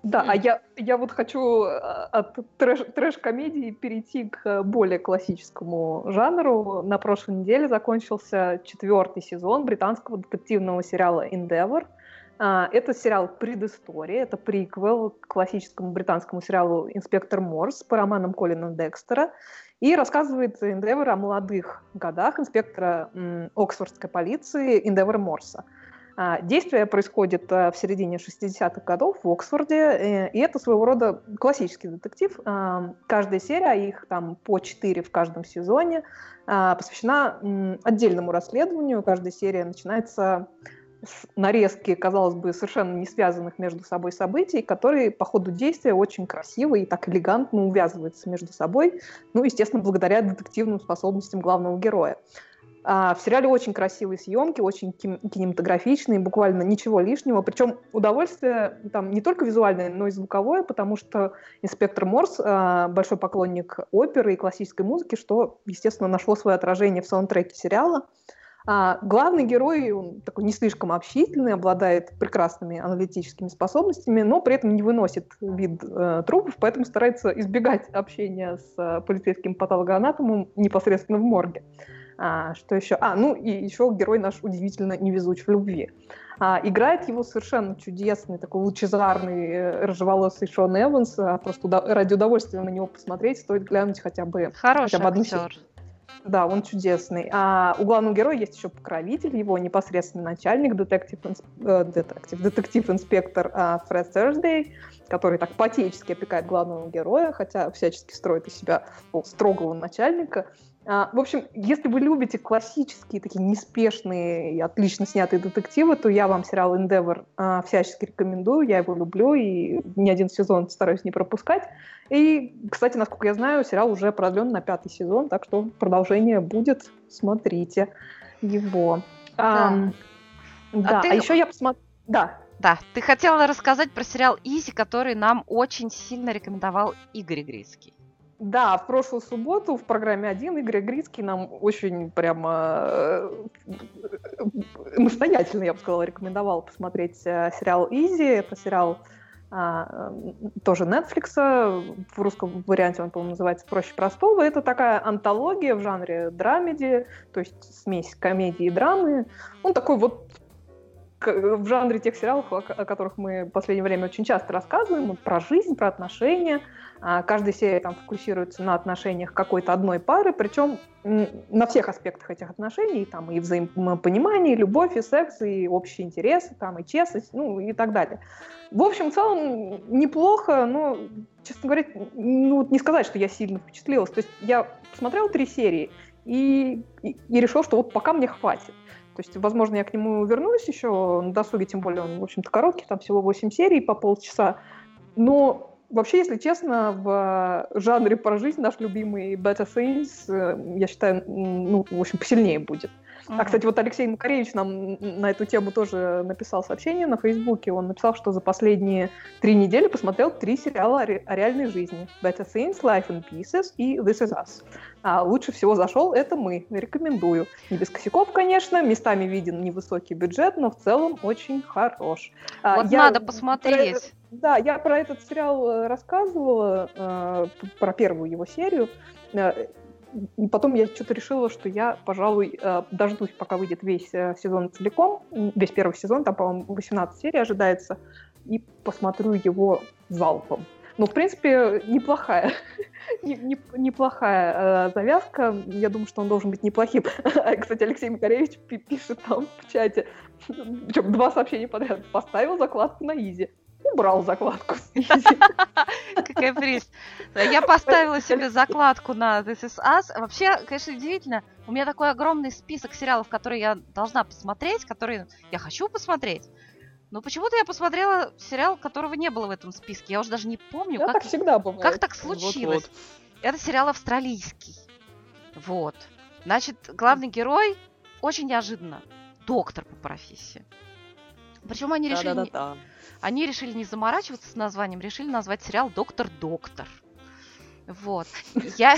Да, а я, я вот хочу э, от трэш, трэш-комедии перейти к более классическому жанру. На прошлой неделе закончился четвертый сезон британского детективного сериала Endeavor. А, это сериал предыстория, это приквел к классическому британскому сериалу «Инспектор Морс» по романам Колина Декстера. И рассказывает Endeavor о молодых годах инспектора Оксфордской полиции Endeavor Морса – действие происходит э, в середине 60-х годов в Оксфорде, э, и это своего рода классический детектив. А, каждая серия, их там по 4 в каждом сезоне, а, посвящена отдельному расследованию. Каждая серия начинается нарезки, казалось бы, совершенно не связанных между собой событий, которые по ходу действия очень красиво и так элегантно увязываются между собой, ну, естественно, благодаря детективным способностям главного героя. А, в сериале очень красивые съемки, очень кинематографичные, буквально ничего лишнего. Причем удовольствие там не только визуальное, но и звуковое, потому что инспектор Морс а, большой поклонник оперы и классической музыки, что, естественно, нашло свое отражение в саундтреке сериала. А главный герой, он такой не слишком общительный, обладает прекрасными аналитическими способностями, но при этом не выносит вид э, трупов, поэтому старается избегать общения с э, полицейским патологоанатомом непосредственно в морге. А, что еще? А, ну и еще герой наш удивительно невезуч в любви. А, играет его совершенно чудесный, такой лучезарный, э, рыжеволосый Шон Эванс. А, просто уда- ради удовольствия на него посмотреть стоит глянуть хотя бы, Хороший хотя бы одну актер. да, он чудесный. А у главного героя есть еще покровитель, его непосредственный начальник, детектив, э, детектив, детектив-инспектор э, Фред Thursday, который так по-отечески опекает главного героя, хотя всячески строит из себя ну, строгого начальника. А, в общем, если вы любите классические, такие неспешные и отлично снятые детективы, то я вам сериал Endeavor а, всячески рекомендую. Я его люблю и ни один сезон стараюсь не пропускать. И, кстати, насколько я знаю, сериал уже продлен на пятый сезон, так что продолжение будет. Смотрите его. Да. Ам, да, а, ты- еще я посмотрела... Да, Да, ты хотела рассказать про сериал Изи, который нам очень сильно рекомендовал Игорь Грицкий. Да, в прошлую субботу в программе «Один» Игорь Грицкий нам очень прямо э, настоятельно, я бы сказала, рекомендовал посмотреть э, сериал «Изи». Это сериал а, тоже Netflix. В русском варианте он, по-моему, называется «Проще простого». Это такая антология в жанре драмеди, то есть смесь комедии и драмы. Он такой вот в жанре тех сериалов, о ко- о которых мы в последнее время очень часто рассказываем, про жизнь, про отношения. А, Каждая серия там фокусируется на отношениях какой-то одной пары, причем на всех аспектах этих отношений, там и взаимопонимание, и любовь, и секс, и общие интересы, там и честность, ну и так далее. В общем, в целом неплохо, но, честно говоря, ну, не сказать, что я сильно впечатлилась. То есть я посмотрела три серии и, и, и решила, что вот пока мне хватит. То есть, возможно, я к нему вернусь еще на досуге, тем более он, в общем-то, короткий, там всего 8 серий по полчаса. Но вообще, если честно, в жанре про жизнь наш любимый Better Things, э, я считаю, ну, в общем, посильнее будет. А, кстати, вот Алексей Макаревич нам на эту тему тоже написал сообщение на Фейсбуке. Он написал, что за последние три недели посмотрел три сериала о, ре- о реальной жизни. Better Things, Life in Pieces и This Is Us. А лучше всего зашел это мы. Рекомендую. Не без косяков, конечно. Местами виден невысокий бюджет, но в целом очень хорош. А, вот я надо про- посмотреть. Да, я про этот сериал э, рассказывала, э, про первую его серию. Э, И потом я что-то решила, что я, пожалуй, дождусь, пока выйдет весь сезон целиком, весь первый сезон, там, по-моему, 18 серий ожидается, и посмотрю его залпом. Ну, в принципе, неплохая, не- не- неплохая э, завязка. Я думаю, что он должен быть неплохим. Кстати, Алексей Макаревич пи- пишет там в чате, причем два сообщения подряд. Поставил закладку на изи. Убрал закладку. Какая. Да, Я поставила себе закладку на This Is Us. Вообще, конечно, удивительно. У меня такой огромный список сериалов, которые я должна посмотреть, которые я хочу посмотреть. Но почему-то я посмотрела сериал, которого не было в этом списке. Я уже даже не помню, Да, как, так всегда бывает. как так случилось. Вот-вот. Это сериал австралийский. Вот. Значит, главный герой очень неожиданно доктор по профессии. Причем они решили, не- они решили не заморачиваться с названием, решили назвать сериал Доктор Доктор. Вот. Я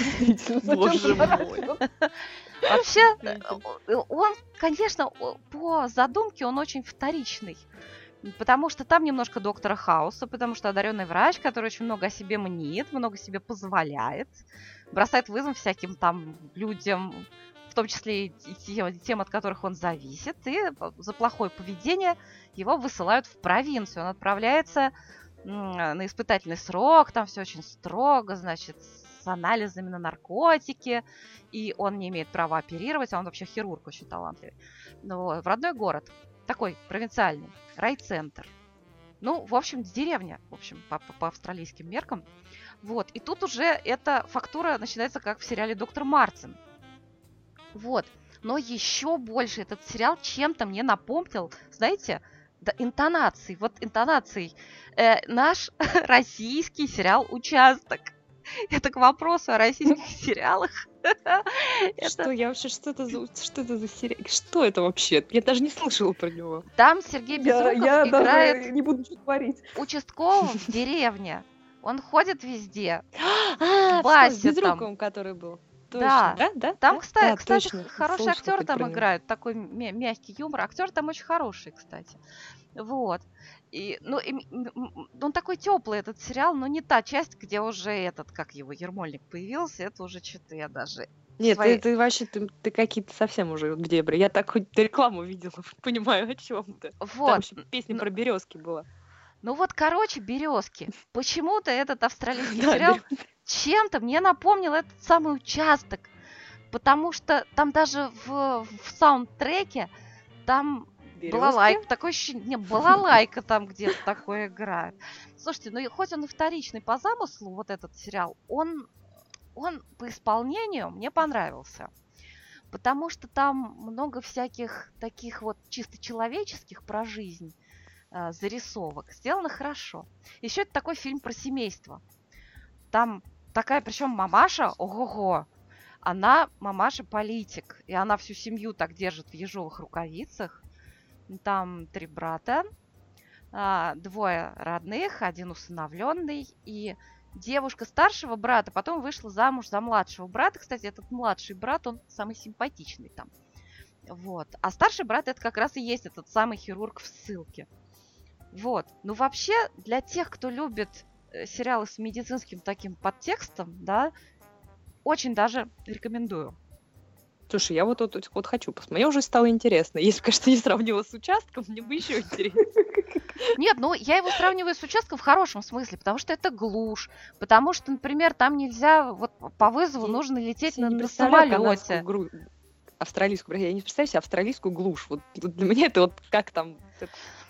Боже мой. вообще, э, он, конечно, по задумке он очень вторичный. Потому что там немножко доктора Хауса, потому что одаренный врач, который очень много о себе мнит, много себе позволяет, бросает вызов всяким там людям, в том числе и тем, от которых он зависит, и за плохое поведение его высылают в провинцию. Он отправляется на испытательный срок, там все очень строго, значит, с анализами на наркотики, и он не имеет права оперировать, а он вообще хирург очень талантливый. Ну, вот, в родной город, такой провинциальный, райцентр. Ну, в общем, деревня, в общем, по, по- по австралийским меркам. Вот, и тут уже эта фактура начинается как в сериале «Доктор Мартин». Вот. Но еще больше этот сериал чем-то мне напомнил, знаете, да, интонацией, вот интонацией. Э, наш российский сериал «Участок». Это к вопросу о российских сериалах. Что я вообще, что это за, что это за сериал? Что это вообще? Я даже не слышала про него. Там Сергей Безруков я играет не буду говорить. участкового в деревне. Он ходит везде. А, Вася с. Безруковым, который был. Да. Точно, да, да? Там, да? кстати, Да, кстати точно. хороший Слышала актер там играет, такой мя- мягкий юмор. Актер там очень хороший, кстати. Вот. И, ну, и он такой теплый, этот сериал, но не та часть, где уже этот, как его, Ермольник появился, это уже что-то я даже... Нет, свои- ты, ты вообще, ты, ты какие-то совсем уже в дебри. Я так хоть рекламу видела, понимаю, о чем ты. Там Вот. еще песня ну- про березки была. Ну вот, короче, березки. Почему-то этот австралийский Да, сериал чем-то мне напомнил этот самый участок. Потому что там даже в, в саундтреке там березки. балалайка, такое ощущение, не, балалайка там где-то такое играет. Слушайте, ну хоть он и вторичный по замыслу, вот этот сериал, он, он по исполнению мне понравился. Потому что там много всяких таких вот чисто человеческих про жизнь э, зарисовок. Сделано хорошо. Еще это такой фильм про семейство. Там такая, причем мамаша, ого-го, она мамаша-политик, и она всю семью так держит в ежовых рукавицах. Там три брата, а, двое родных, один усыновленный, и девушка старшего брата потом вышла замуж за младшего брата. Кстати, этот младший брат, он самый симпатичный там. Вот. А старший брат это как раз и есть этот самый хирург в ссылке. Вот. Ну, вообще, для тех, кто любит сериалы с медицинским таким подтекстом, да, очень даже рекомендую. Слушай, я вот, вот, вот хочу посмотреть. Мне уже стало интересно. Если, конечно, не сравнила с участком, мне бы еще интереснее. Нет, ну я его сравниваю с участком в хорошем смысле, потому что это глушь, потому что, например, там нельзя, вот по вызову Я- нужно лететь на, на самолете. гру- австралийскую, я не представляю себе австралийскую глушь. Вот для меня это вот как там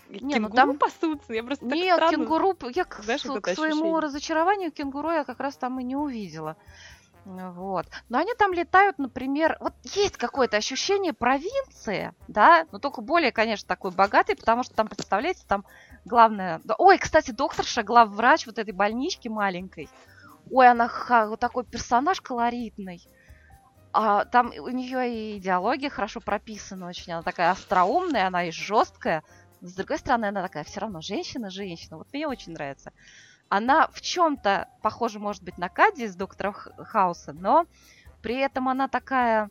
Не, ну кенгуру там- пасутся. Я просто так Нет, странно- кенгуру, я к, знаешь, к своему ощущение. разочарованию кенгуру я как раз там и не увидела. Вот. Но они там летают, например, вот есть какое-то ощущение провинции, да, но только более, конечно, такой богатый, потому что там, представляете, там главное... Ой, кстати, докторша, главврач вот этой больнички маленькой. Ой, она ха- вот такой персонаж колоритный. А там у нее и идеология хорошо прописана очень. Она такая остроумная, она и жесткая. Но, с другой стороны, она такая все равно женщина-женщина. Вот мне очень нравится. Она в чем-то похожа, может быть, на Кади из Доктора Хауса, но при этом она такая...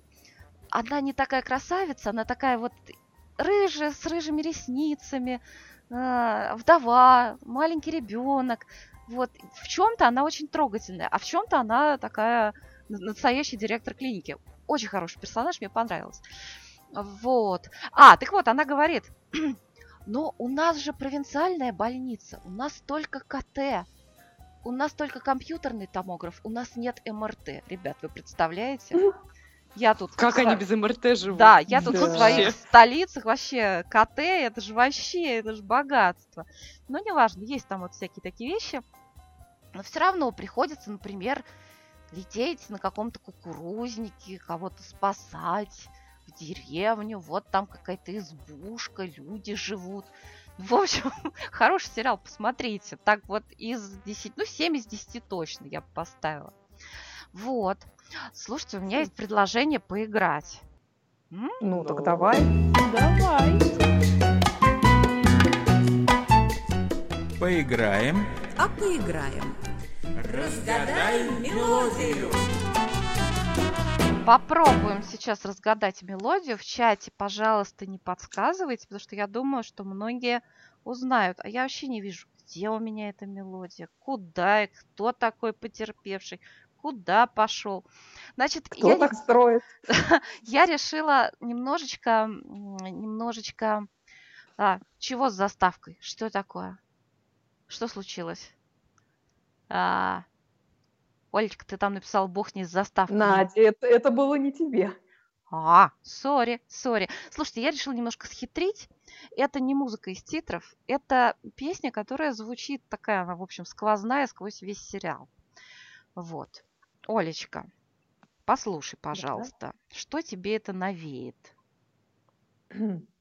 Она не такая красавица, она такая вот рыжая, с рыжими ресницами, э, вдова, маленький ребенок. Вот в чем-то она очень трогательная, а в чем-то она такая настоящий директор клиники. Очень хороший персонаж, мне понравилось. Вот. А, так вот, она говорит, но у нас же провинциальная больница, у нас только КТ, у нас только компьютерный томограф, у нас нет МРТ. Ребят, вы представляете? Я тут... Как в они без МРТ живут? Да, я тут в Да. своих столицах вообще КТ, это же вообще, это же богатство. Но неважно, есть там вот всякие такие вещи. Но все равно приходится, например, лететь на каком-то кукурузнике, кого-то спасать в деревню, вот там какая-то избушка, люди живут. В общем, хороший сериал, посмотрите. Так вот из 10, ну 7 из 10 точно я бы поставила. Вот. Слушайте, у меня есть предложение поиграть. М? Ну, так Ну. давай. Давай. Поиграем. А поиграем. Разгадай мелодию. Попробуем сейчас разгадать мелодию. В чате, пожалуйста, не подсказывайте, потому что я думаю, что многие узнают. А я вообще не вижу, где у меня эта мелодия, куда и кто такой потерпевший, куда пошел. Значит, Кто я, так строит? я решила немножечко, немножечко... А, чего с заставкой? Что такое? Что случилось? А, Олечка, ты там написал, бог не с заставкой. Надя, это, это было не тебе. А, сори, сори. Слушайте, я решила немножко схитрить. Это не музыка из титров, это песня, которая звучит такая, она, в общем, сквозная сквозь весь сериал. Вот. Олечка, Послушай, пожалуйста, что тебе это навеет?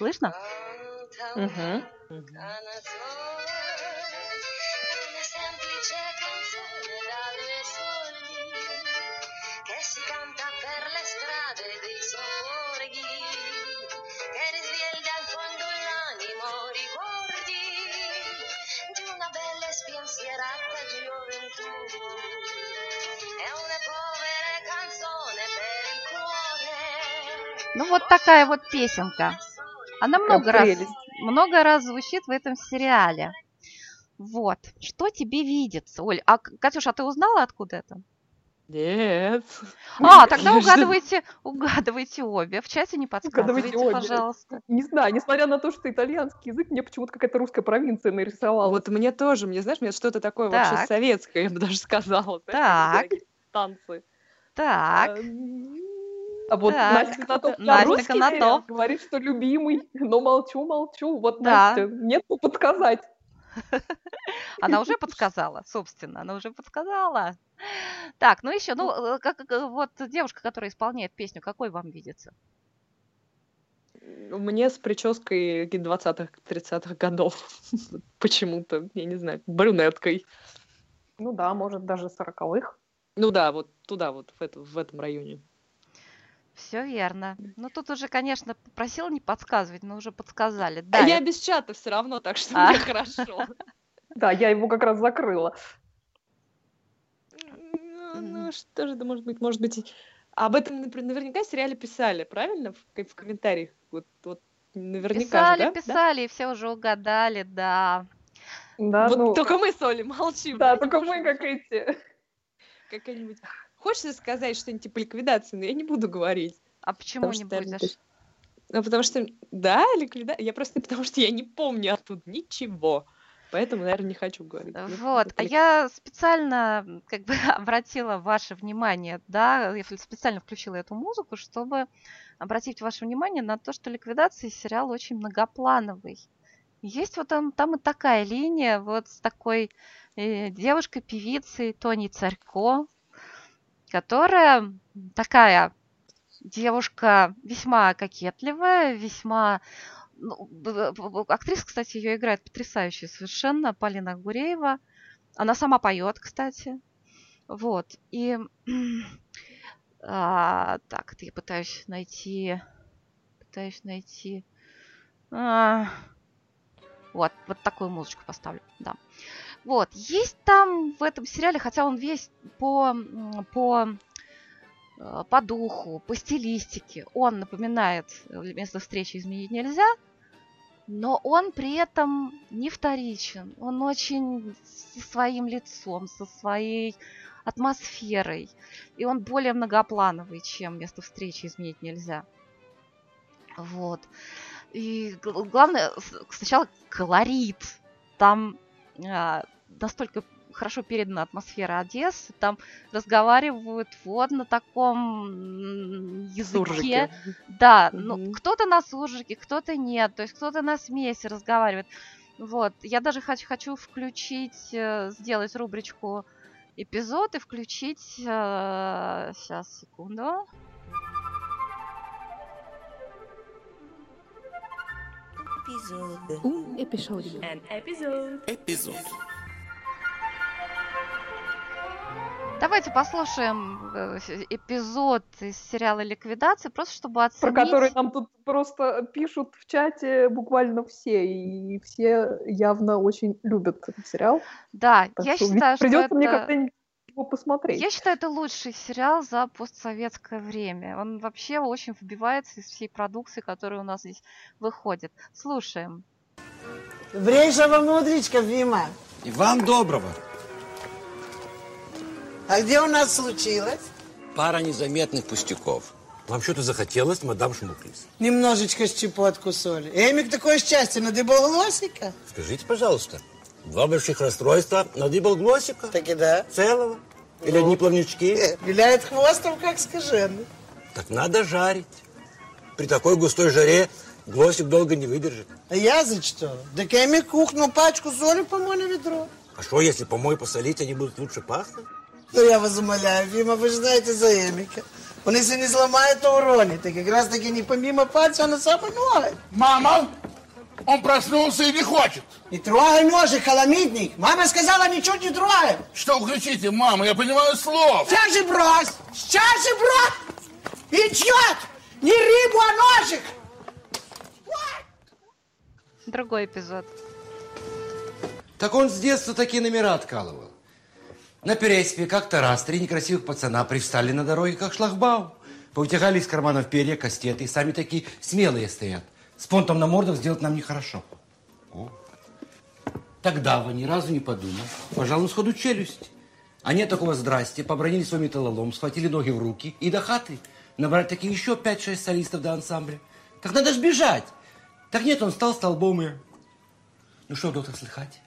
il cuore Ну вот такая вот песенка. Она много раз, много раз звучит в этом сериале. Вот. Что тебе видится, Оль? А, Катюша, а ты узнала, откуда это? Нет. А, тогда угадывайте, угадывайте обе. В чате не подсказывайте, обе. пожалуйста. Не знаю, несмотря на то, что итальянский язык, мне почему-то какая-то русская провинция нарисовала. Вот мне тоже, мне, знаешь, мне что-то такое вообще Так. советское, я бы даже сказала. Так. знаешь, Танцы. Так, Эм, А вот Так, Настя Конотоп на Настя русский Конотоп. говорит, что любимый, но молчу, молчу. Вот Да. Настя, нет ну подсказать. она уже подсказала, собственно, она уже подсказала. Так, ну еще, ну, э, как, э, вот девушка, которая исполняет песню, какой вам видится? Мне с прической 20-х, 30-х годов. Почему-то, я не знаю, брюнеткой. Ну да, может, даже сороковых. Ну да, вот туда, вот в, это- в этом районе. Все верно. Ну, тут уже, конечно, попросила не подсказывать, но уже подсказали. Да, я это- без чата все равно, так что А. мне хорошо. Да, я его как раз закрыла. Ну. Ну, что же это может быть? Может быть, об этом наверняка в сериале писали, правильно? В, ко- в комментариях. Вот, вот наверняка писали, же, да? Да? писали, и все уже угадали, да. Да, Вот ну, только мы с Олей молчим. да, только мы как эти. Какая-нибудь... Хочется сказать что-нибудь типа ликвидации, но я не буду говорить. А почему Потому не что, будешь? Ну, потому что, да, ликвидация. Я просто потому что я не помню оттуда ничего. Поэтому, наверное, не хочу говорить. Ну, Вот, а я специально как бы обратила ваше внимание, да, я специально включила эту музыку, чтобы обратить ваше внимание на то, что ликвидация сериал очень многоплановый. Есть вот там, там и такая линия, вот с такой э, девушкой-певицей Тони Царько, которая такая девушка весьма кокетливая, весьма... ну, актриса, кстати, ее играет потрясающая совершенно, Полина Гуреева. Она сама поет, кстати. Вот. И... а, так, я пытаюсь найти... Пытаюсь найти... а, вот, вот такую музычку поставлю, да. Вот, есть там в этом сериале, хотя он весь по, по, э, по духу, по стилистике, он напоминает э, место встречи изменить нельзя, но он при этом не вторичен. Он очень со своим лицом, со своей атмосферой. И он более многоплановый, чем место встречи изменить нельзя. Вот. И гл- главное, сначала колорит. Там а, настолько хорошо передана атмосфера Одессы. Там разговаривают вот на таком языке. Суржики. Да, ну Мгм. кто-то на суржике, кто-то нет, то есть кто-то на смеси разговаривает. Вот, я даже хочу, хочу включить, э, сделать рубричку эпизод и включить... сейчас, секунду. An episode. Эпизод. Давайте послушаем э, эпизод из сериала «Ликвидация», просто чтобы Про оценить... который нам тут просто пишут в чате буквально все, и все явно очень любят этот сериал. Да, Так я что, считаю, что придется мне это... когда-нибудь его посмотреть. Я считаю, это лучший сериал за постсоветское время. Он вообще очень вбивается из всей продукции, которая у нас здесь выходит. Слушаем. Добрейшего мудричка, Вима. И вам доброго. А где у нас случилось? Пара незаметных пустяков. Вам что-то захотелось, мадам Шмуклис? Немножечко щепотку соли. Эмик, такое счастье, надыбал глосика? Скажите, пожалуйста, два больших расстройства надыбал глосика? Так и да. Целого? Или одни плавнички? Виляет хвостом, как скаженый. Так надо жарить. При такой густой жаре Глосик долго не выдержит. А я за что? Да Эми кухнул пачку соли помой на ведро. А что, если помой посолить, они будут лучше пахнуть? Ну, я вас умоляю, Фима, вы же знаете за Эмика. Он если не сломает, то уронит. И как раз таки не помимо пальца, он и сам и ноет. Мама, он проснулся и не хочет. Не трогай ножик, холомитник. Мама сказала, ничего не трогай. Что вы кричите, мама? Я понимаю слов. Сейчас же брось! Сейчас же брось! Идет! Не рыбу, а ножик! Другой эпизод. Так он с детства такие номера откалывал. На Переспе как-то раз три некрасивых пацана привстали на дороге, как шлагбаум. Повытягали из карманов перья, кастеты, и сами такие смелые стоят. С понтом на мордах сделать нам нехорошо. О. Тогда вы ни разу не подумал, пожалуй, сходу челюсть. А нет такого здрасте, побронили свой металлолом, схватили ноги в руки и до хаты. Набрать таких еще 5-6 солистов до ансамбля. Так надо ж бежать. Так нет, он стал столбом и... Ну что, доктор, слыхать?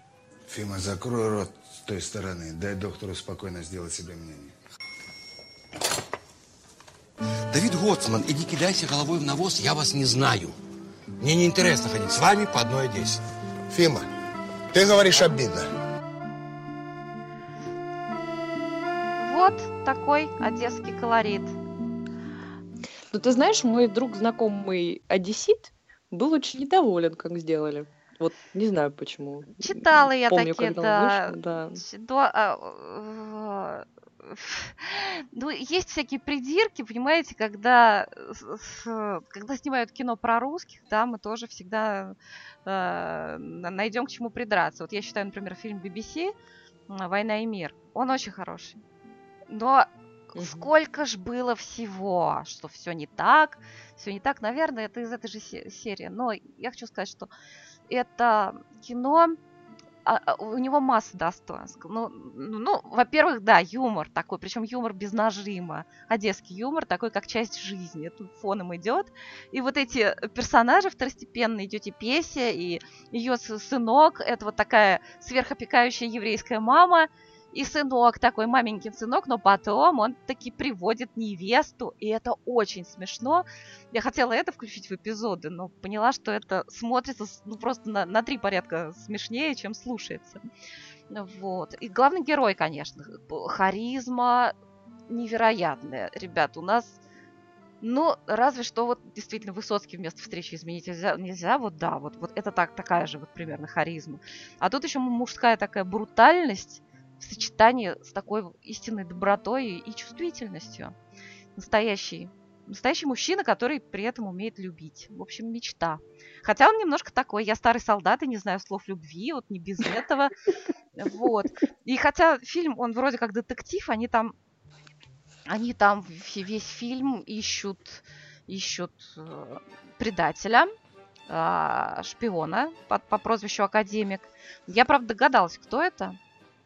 Фима, закрой рот той стороны. Дай доктору спокойно сделать себе мнение. Давид Гоцман, иди кидайся головой в навоз, я вас не знаю. Мне не интересно ходить с вами по одной Одессе. Фима, ты говоришь обидно. Вот такой одесский колорит. Ну, ты знаешь, мой друг знакомый одессит был очень недоволен, как сделали. Вот не знаю почему. Читала я Помню, такие, да. вышел, да. А, Ну, есть всякие придирки, понимаете, когда, с- когда снимают кино про русских, да, мы тоже всегда э, найдем к чему придраться. Вот я считаю, например, фильм BBC «Война и мир», он очень хороший. Но Мгм. сколько ж было всего, что все не так, все не так, наверное, это из этой же се- серии. Но я хочу сказать, что это кино, а, а, у него масса достоинств. Ну, ну, ну, во-первых, да, юмор такой, причем юмор без нажима. Одесский юмор такой, как часть жизни. Это фоном идет. И вот эти персонажи второстепенные, тетя Песя и ее сынок, это вот такая сверхопекающая еврейская мама, и сынок такой, маменькин сынок, но потом он таки приводит невесту, и это очень смешно. Я хотела это включить в эпизоды, но поняла, что это смотрится ну, просто на, на три порядка смешнее, чем слушается. Вот. И главный герой, конечно, харизма невероятная. Ребят, у нас ну, разве что вот действительно Высоцкий вместо встречи изменить нельзя, нельзя вот да, вот, вот это так, такая же вот примерно харизма. А тут еще мужская такая брутальность в сочетании с такой истинной добротой и, чувствительностью. Настоящий, настоящий мужчина, который при этом умеет любить. В общем, мечта. Хотя он немножко такой, я старый солдат и не знаю слов любви, вот не без этого. Вот. И хотя фильм, он вроде как детектив, они там они там весь фильм ищут, ищут э, предателя, а, шпиона по, по прозвищу Академик. Я, правда, догадалась, кто это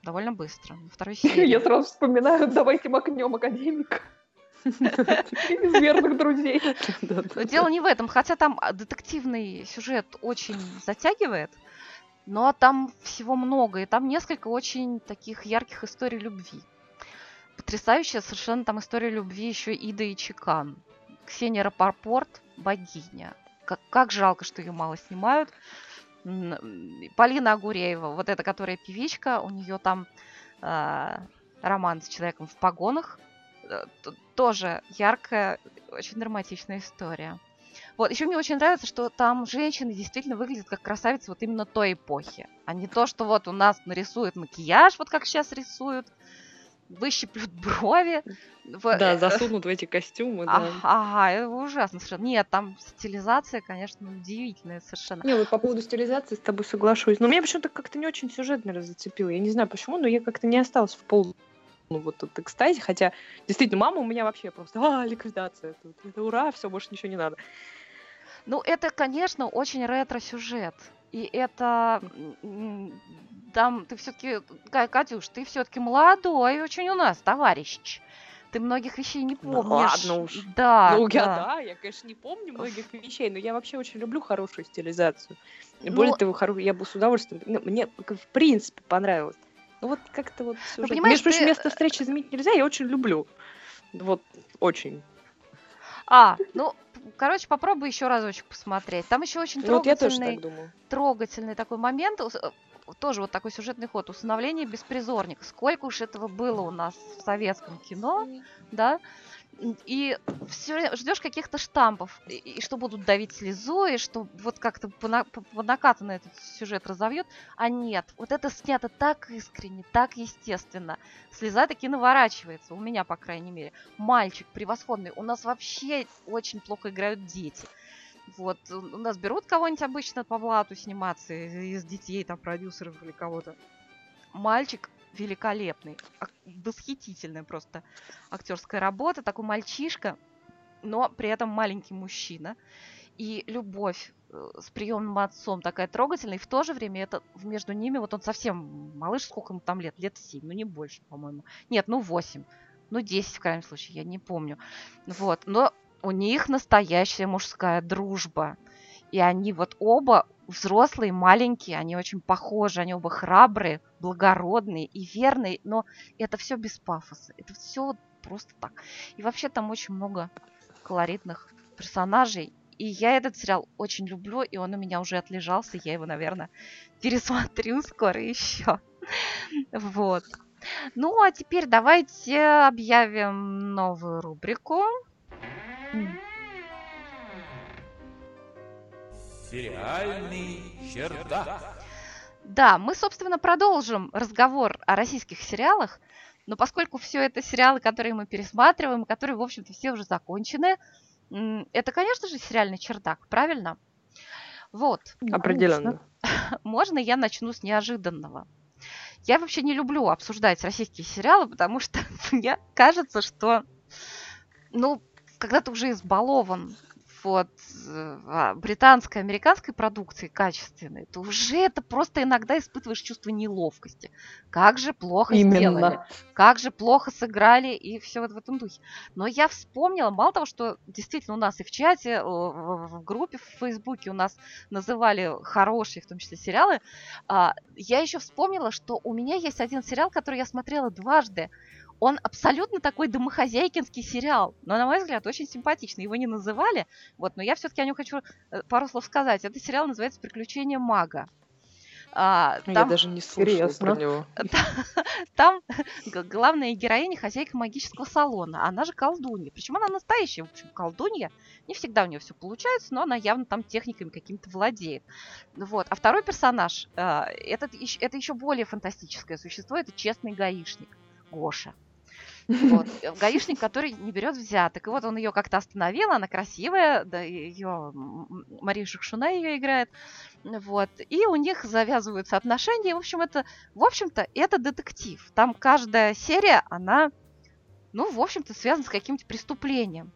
довольно быстро, второй серии. Я сразу вспоминаю, давайте макнем академика. Из верных друзей. Но дело не в этом, хотя там а, детективный сюжет очень затягивает, но там всего много, и там несколько очень таких ярких историй любви. Потрясающая совершенно там история любви еще Ида и Чекан. Ксения Рапопорт – богиня. Как, как жалко, что ее мало снимают. Полина Агуреева, вот эта, которая певичка, у нее там а, роман с человеком в погонах. Э, Тоже яркая, очень драматичная история. Вот, еще мне очень нравится, что там женщины действительно выглядят как красавицы вот именно той эпохи, а не то, что вот у нас нарисуют макияж, вот как сейчас рисуют, выщиплют брови. в- Да, э, засунут в эти костюмы, да. Ага, это ужасно совершенно. Нет, там стилизация, конечно, удивительная совершенно. Не, вот по поводу стилизации с тобой соглашусь. Но меня почему-то как-то не очень сюжет, наверное, зацепило. Я не знаю почему, но я как-то не осталась в полном ну, вот тут экстазе, хотя действительно мама у меня вообще просто, а, ликвидация, тут, это ура, все, больше ничего не надо. Ну, это, конечно, очень ретро-сюжет. И это... Там ты все-таки... Катюш, ты все-таки молодой очень у нас, товарищ. Ты многих вещей не Ну помнишь. ладно уж. Да, ну, я да. да, я, конечно, не помню многих вещей, но я вообще очень люблю хорошую стилизацию. И Ну- Более того, хоро- я бы с удовольствием, ну, мне в принципе понравилось. Ну вот как-то вот сюжет. понимаешь, Между прочим, ты- место встречи изменить нельзя, я очень люблю. Вот, очень. А, ну, короче, попробуй еще разочек посмотреть. Там еще очень Ну, вот трогательный, так трогательный такой момент, э, тоже вот такой сюжетный ход, усыновление беспризорника. Сколько уж этого было у нас в советском кино, да? И все ждешь каких-то штампов, и, и что будут давить слезу, и что вот как-то по, этот сюжет разовьет. А нет, вот это снято так искренне, так естественно. Слеза таки наворачивается, у меня, по крайней мере. Мальчик превосходный. У нас вообще очень плохо играют дети. Вот, у нас берут кого-нибудь обычно по блату сниматься из детей, там, продюсеров или кого-то. Мальчик великолепный, восхитительная просто актерская работа, такой мальчишка, но при этом маленький мужчина. И любовь э, с приемным отцом такая трогательная, и в то же время это между ними, вот он совсем малыш, сколько ему там лет? Лет 7, ну не больше, по-моему. Нет, ну 8, ну 10 в крайнем случае, я не помню. Вот, но у них настоящая мужская дружба. И они вот оба взрослые, маленькие, они очень похожи, они оба храбрые, благородные и верные, но это все без пафоса, это все просто так. И вообще там очень много колоритных персонажей, и я этот сериал очень люблю, и он у меня уже отлежался, я его, наверное, пересмотрю скоро еще. Вот. Ну, а теперь давайте объявим новую рубрику. Сериальный чердак. Да, мы, собственно, продолжим разговор о российских сериалах, но поскольку все это сериалы, которые мы пересматриваем, которые, в общем-то, все уже закончены, это, конечно же, сериальный чердак, правильно? Вот. Определенно. Можно я начну с неожиданного? Я вообще не люблю обсуждать российские сериалы, потому что мне кажется, что, ну, когда ты уже избалован вот э, а, британской, американской продукции качественной, то уже это просто иногда испытываешь чувство неловкости. Как же плохо Именно. сделали, как же плохо сыграли и все вот в этом духе. Но я вспомнила, мало того, что действительно у нас и в чате, э, в группе в Фейсбуке у нас называли хорошие, в том числе сериалы, а, я еще вспомнила, что у меня есть один сериал, который я смотрела дважды. Он абсолютно такой домохозяйкинский сериал, но, на мой взгляд, очень симпатичный. Его не называли, вот, но я все-таки о нем хочу э, пару слов сказать. Этот сериал называется «Приключения мага». А, Я там- даже не слушала Интересно. про него. там главная героиня хозяйка магического салона. Она же колдунья. Причем она настоящая, в общем, колдунья. Не всегда у нее все получается, но она явно там техниками каким-то владеет. Вот. А второй персонаж, э, этот, это еще более фантастическое существо, это честный гаишник Гоша. Вот. Гаишник, который не берет взяток. И вот он ее как-то остановил, она красивая, да, ее Мария Шукшуна ее играет. Вот. И у них завязываются отношения. В общем, это, в общем-то, это детектив. Там каждая серия, она, ну, в общем-то, связана с каким-то преступлением.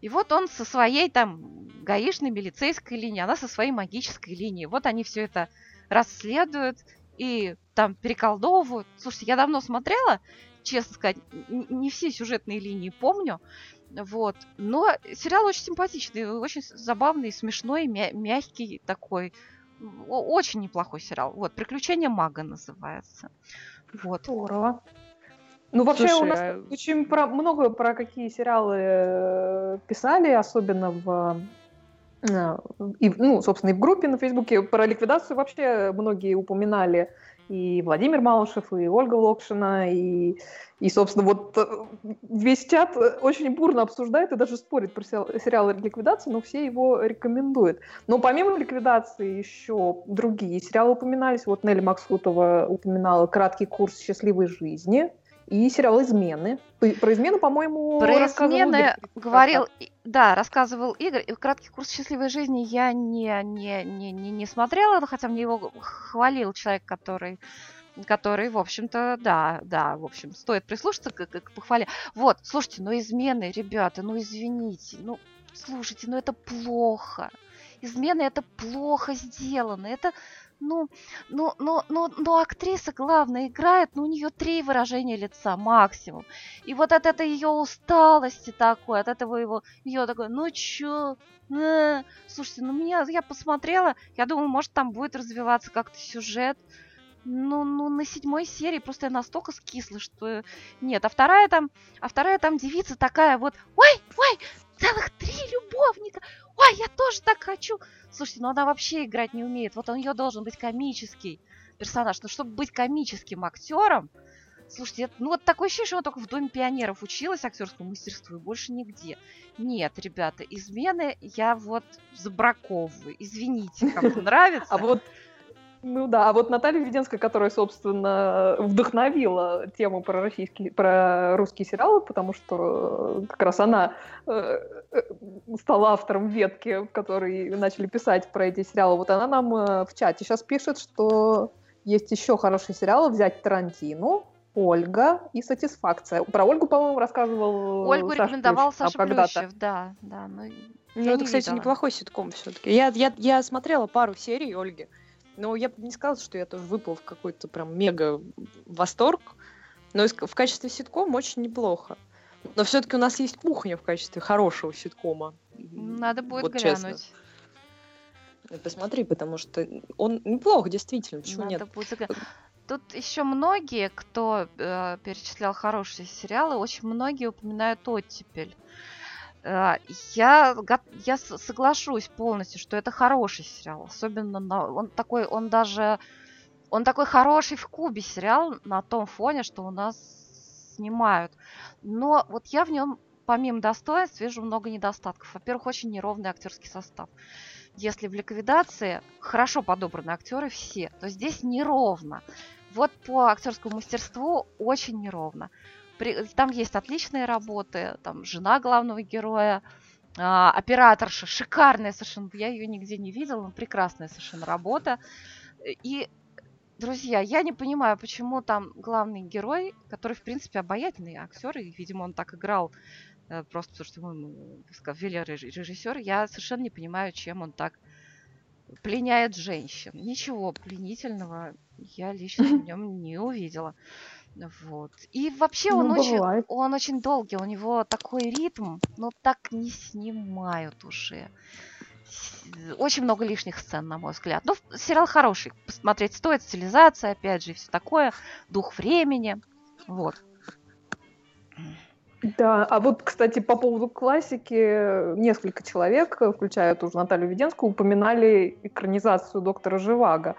И вот он со своей там гаишной милицейской линии, она со своей магической линией. Вот они все это расследуют и там переколдовывают. Слушайте, я давно смотрела, честно сказать, не все сюжетные линии помню. Вот. Но сериал очень симпатичный, очень забавный, смешной, мя- мягкий такой. О- Очень неплохой сериал. Вот, «Приключения мага» называется. Вот. Здорово. Ну, вообще, у Слушай, нас а- очень про, много про какие сериалы э, писали, особенно в, э, и, в- ну, собственно, и в группе на Фейсбуке. Про ликвидацию вообще многие упоминали. И Владимир Малышев, и Ольга Локшина, и, и собственно, вот э, весь чат э, очень бурно обсуждает и даже спорит про сериал, «Ликвидация», но все его рекомендуют. Но помимо «Ликвидации» еще другие сериалы упоминались. Вот Нелли Максутова упоминала «Краткий курс счастливой жизни», и сериал «Измены». Про «Измены», по-моему, Про измены говорил, да, рассказывал Игорь. И краткий курс счастливой жизни я не, не, не, не, не смотрела, хотя мне его хвалил человек, который который, в общем-то, да, да, в общем, стоит прислушаться к, к- к похвале. Вот, слушайте, ну измены, ребята, ну извините, ну, слушайте, ну это плохо. Измены это плохо сделано, это, ну, ну, ну, ну, ну, актриса главная играет, ну, у нее три выражения лица максимум. И вот от этой ее усталости такой, от этого его, ее такой, ну чё, э?» слушайте, ну меня, я посмотрела, я думаю, может там будет развиваться как-то сюжет. Ну, ну, на седьмой серии просто я настолько скисла, что нет. А вторая там, а вторая там девица такая вот, ой, ой, целых три любовника, но она вообще играть не умеет. Вот у нее должен быть комический персонаж. Но чтобы быть комическим актером, слушайте, это- ну вот такое ощущение, что она только в Доме пионеров училась актерскому мастерству и больше нигде. Нет, ребята, измены я вот забраковываю. Извините, кому нравится. А вот ну да, а вот Наталья Веденская, которая, собственно, вдохновила тему про, российские, про русские сериалы, потому что э, как раз она э, стала автором ветки, в которой начали писать про эти сериалы. Вот она нам э, в чате сейчас пишет, что есть еще хорошие сериалы, взять Тарантину, Ольга и Сатисфакция. Про Ольгу, по-моему, рассказывал Ольгу Саша рекомендовал Плющев, а Саша когда-то. Плющев, да, да. Но Ну, я это, не кстати, видела. неплохой ситком все-таки. Я, я, я смотрела пару серий Ольги, но я бы не сказала, что я тоже выпал в какой-то прям мега восторг. Но в качестве ситкома очень неплохо. Но все-таки у нас есть кухня в качестве хорошего ситкома. Надо будет Вот честно. глянуть. Посмотри, потому что он неплох, действительно. Почему Надо нет? будет Тут еще многие, кто э, перечислял хорошие сериалы, очень многие упоминают оттепель. Э, я, я соглашусь полностью, что это хороший сериал. Особенно на, он такой, он даже он такой хороший в Кубе сериал на том фоне, что у нас снимают. Но вот я в нем помимо достоинств вижу много недостатков. Во-первых, очень неровный актерский состав. Если в ликвидации хорошо подобраны актеры все, то здесь неровно. Вот по актерскому мастерству очень неровно. Там есть отличные работы, там жена главного героя, а, операторша, шикарная совершенно, я ее нигде не видела, но прекрасная совершенно работа. И, друзья, я не понимаю, почему там главный герой, который, в принципе, обаятельный актер, и, видимо, он так играл э, просто потому, что ему вели реж- режиссер, я совершенно не понимаю, чем он так пленяет женщин. Ничего пленительного я лично в нем не увидела. Вот. И вообще он, Ну, очень, бывает. он очень долгий, у него такой ритм, но так не снимают уже. Очень много лишних сцен, на мой взгляд. Ну, в- сериал хороший, посмотреть стоит, стилизация, опять же, и все такое, дух времени. Вот. Да, а вот, кстати, по поводу классики, несколько человек, включая тоже Наталью Веденскую, упоминали экранизацию доктора Живаго,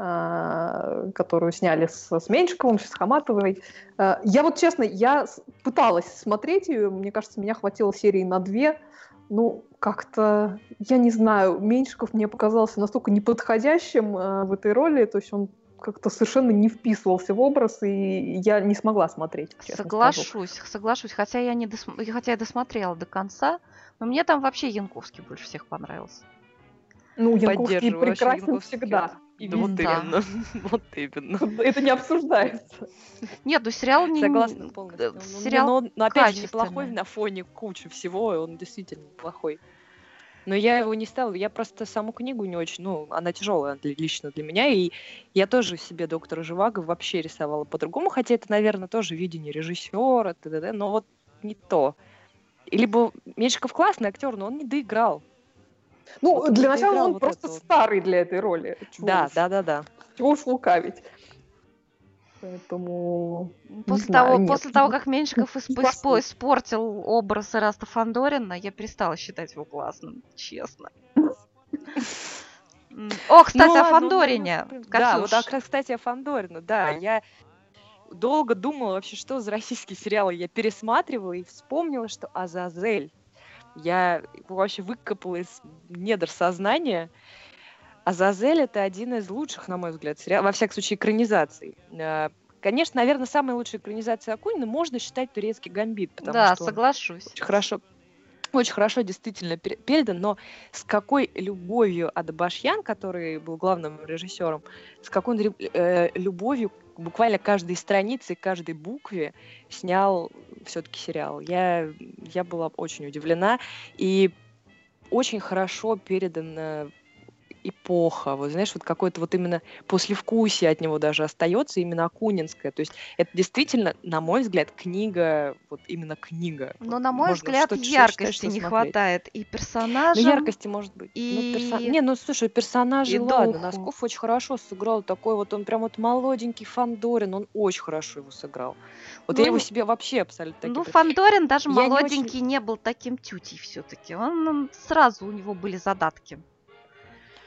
которую сняли с, с Меньшиковым, с Хаматовой. А, Я вот, честно, я пыталась смотреть ее, мне кажется, меня хватило серии на две, ну, как-то, я не знаю, Меньшиков мне показался настолько неподходящим а, в этой роли, то есть он как-то совершенно не вписывался в образ, и я не смогла смотреть, честно скажу. Соглашусь, соглашусь. Хотя я не досм- хотя я досмотрела до конца, но мне там вообще Янковский больше всех понравился. Ну, Янковский прекрасен Янковский. всегда. Да вот именно. Вот именно. Это не обсуждается. Нет, ну сериал не... Согласна э, полностью. Ну, Сериал но он, но опять же, неплохой на фоне кучи всего, он действительно неплохой. Но я его не стала, я просто саму книгу не очень, ну, она тяжелая лично для меня, и я тоже себе доктора Живаго вообще рисовала по-другому, хотя это, наверное, тоже видение режиссера, т.д., но вот не то. Либо Меньшиков классный актер, но он не доиграл. Ну, Вот для начала он вот просто это старый для этой роли. Чего Да, уж- да, да, да. Чего уж лукавить. Поэтому... После знаю, того, нет. после того, как Меньшиков исп- испо- испортил образ Эраста Фандорина, я перестала считать его классным, честно. О, кстати, Ну о ладно, Фандорине. ну, Да, вот, а, кстати, о Фандорину, да, я долго думала вообще, что за российские сериалы. Я пересматривала и вспомнила, что Азазель. Я его вообще выкопала из недр сознания. Азазель — это один из лучших, на мой взгляд, сериалов, во всяком случае, экранизаций. Э, Конечно, наверное, самая лучшая экранизация Акунина можно считать турецкий гамбит, потому Да, что соглашусь. очень хорошо, очень хорошо действительно пер- передан, но с какой любовью Адабашьян, который был главным режиссером, с какой э, любовью буквально каждой странице, каждой букве снял все-таки сериал. Я, я была очень удивлена. И очень хорошо передана эпоха, вот знаешь, вот какое-то вот именно послевкусие от него даже остается, именно Акунинское. То есть это действительно, на мой взгляд, книга, вот именно книга. Но, Вот на мой взгляд, что- что яркости читать, что не смотреть. хватает и Ну, персонажам, яркости может быть. Ну, и- перса- Не, ну слушай, персонажи, и ладно, духу. Носков очень хорошо сыграл, такой вот он прям вот молоденький Фандорин, он очень хорошо его сыграл. Вот Ну, я его себе вообще абсолютно Ну, таким... Фандорин даже Я не очень- молоденький не был таким тютей все-таки. Он, он сразу у него были задатки.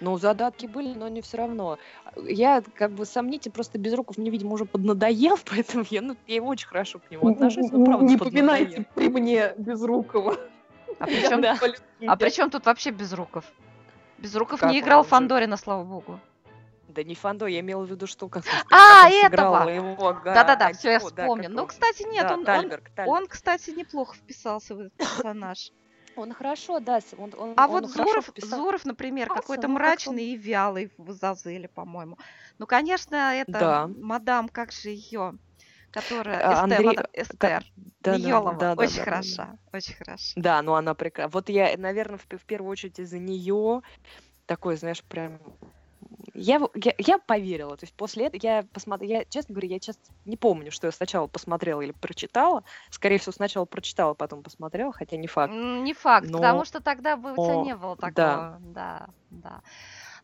Ну, задатки были, но не все равно. Я как бы сомните, просто Безруков мне, видимо, уже поднадоел, поэтому я, ну, я очень хорошо к нему отношусь, но правда Не поминайте при мне Безрукова. А при чем, Да. а при чем тут вообще Безруков? Безруков Как не он играл? Фандорина, слава богу. Да не Фандо, я имела в виду, что как А, как он сыграл этого! его, Да-да-да, все, я да, вспомнил. как Ну, он- кстати, нет, да, он, он, Тальберг, Тальберг. он, кстати, неплохо вписался в этот персонаж. Он хорошо, да, он, он, А он вот хорошо Зуров, вписал- Зуров, например, вписался, какой-то мрачный и вялый в Зазеле, по-моему. Ну, конечно, это Да. мадам, как же ее, которая А, Эстер, Андрей- мадам Эстер да, да, Ниёлова, да, да, очень да, да, хороша, очень хороша. Да, ну она прекрасна. Вот я, наверное, в, в первую очередь из-за нее такой, знаешь, прям... Я, я, я поверила. То есть после этого я посмотрела... Я, честно говоря, я сейчас не помню, что я сначала посмотрела или прочитала. Скорее всего, сначала прочитала, потом посмотрела, хотя не факт. Не факт, Но- потому что тогда бы у тебя не было да. такого. Да, да.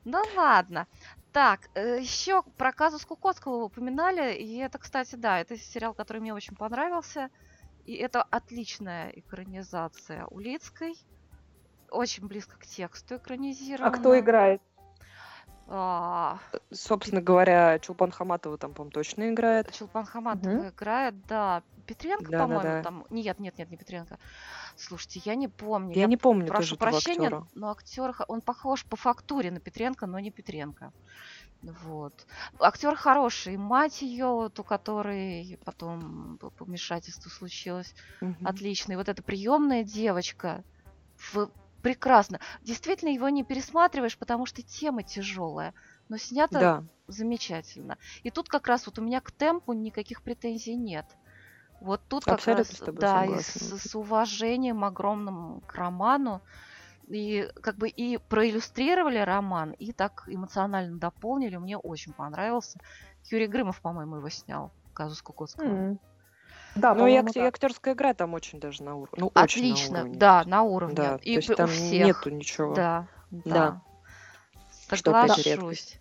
Ну ладно. Так, еще про казус Кукоцкого вы упоминали, и это, кстати, да, это сериал, который мне очень понравился, и это отличная экранизация Улицкой, очень близко к тексту А экранизировано. кто играет? А, Собственно говоря, Чулпан Хаматова там, по-моему, точно играет. Чулпан Хаматова играет, да. Петренко, Да-да-да. по-моему, там. Нет, нет, нет, не Петренко. Слушайте, я не помню. Я не помню прошу прощения, актера. но актер, он похож по фактуре на Петренко, но не Петренко. Вот. Актер хороший. Мать ее, вот у которой потом помешательство случилось, Мгм. отличный. Вот эта приемная девочка. в- Прекрасно. Действительно, его не пересматриваешь, потому что тема тяжелая. Но снято Да. замечательно. И тут как раз вот у меня к темпу никаких претензий нет. Вот тут как Абсолютно раз, с тобой да, и с, с уважением огромным к роману. И как бы и проиллюстрировали роман, и так эмоционально дополнили. Мне очень понравился. Юрий Грымов, по-моему, его снял. Казус Кукоцкого. М. Да, Ну и, и да. актерская игра там очень даже на уровне. Ну, очень на Отлично, уровне. да, на уровне. Да, и то есть там всех. нету ничего. Да, Да. да. Что опять же Соглашусь. редкость.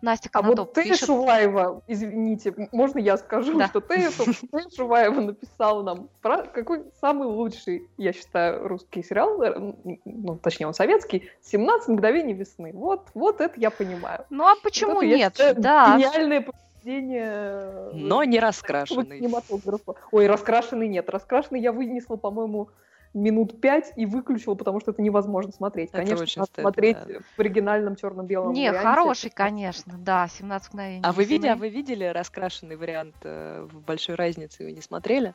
Настя А Конотоп вот ты, пишет... Шуваева, извините, можно я скажу, Да. что ты, собственно, ты, Шуваева, написал нам про какой самый лучший, я считаю, русский сериал, э, ну, точнее, он советский, «17 мгновений весны». Вот, вот это я понимаю. Ну а Вот почему это, я нет? считаю, Да. Гениальное произведение Но не раскрашенный. кинематографа. Ой, раскрашенный нет. Раскрашенный я вынесла, по-моему, минут пять и выключила, потому что это невозможно смотреть. Это Конечно, очень надо стыдно, смотреть да. в оригинальном черно-белом Не, варианте. хороший, конечно, да, 17 мгновений. А вы, видели, а вы видели раскрашенный вариант э, в большой разнице? Вы не смотрели?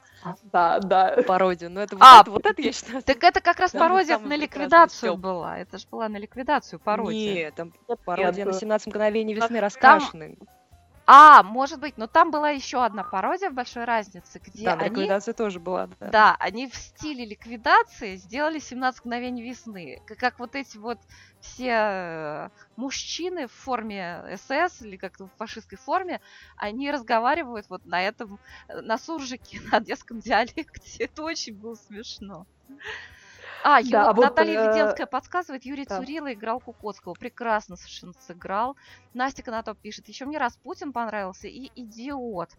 Да, да. Пародию. Ну, это вот, А, это, вот это я считаю. Так это как раз пародия на ликвидацию была. Это же была на ликвидацию пародия. Нет, там пародия на Нет. 17 мгновений весны Там- раскрашенный. А, может быть, но там была еще одна пародия в большой разнице, где на они, ликвидации тоже была. Да. да, они в стиле ликвидации сделали 17 мгновений весны. Как, как вот эти вот все э, мужчины в форме СС или как-то в фашистской форме, они разговаривают вот на этом, э, на суржике, на детском диалекте. Это очень было смешно. А, Ю- Да, а вот, Наталья э, Веденская подсказывает, Юрий да. Цурила играл Кукоцкого. Прекрасно совершенно сыграл. Настя Конотоп пишет, еще мне Распутин понравился и Идиот.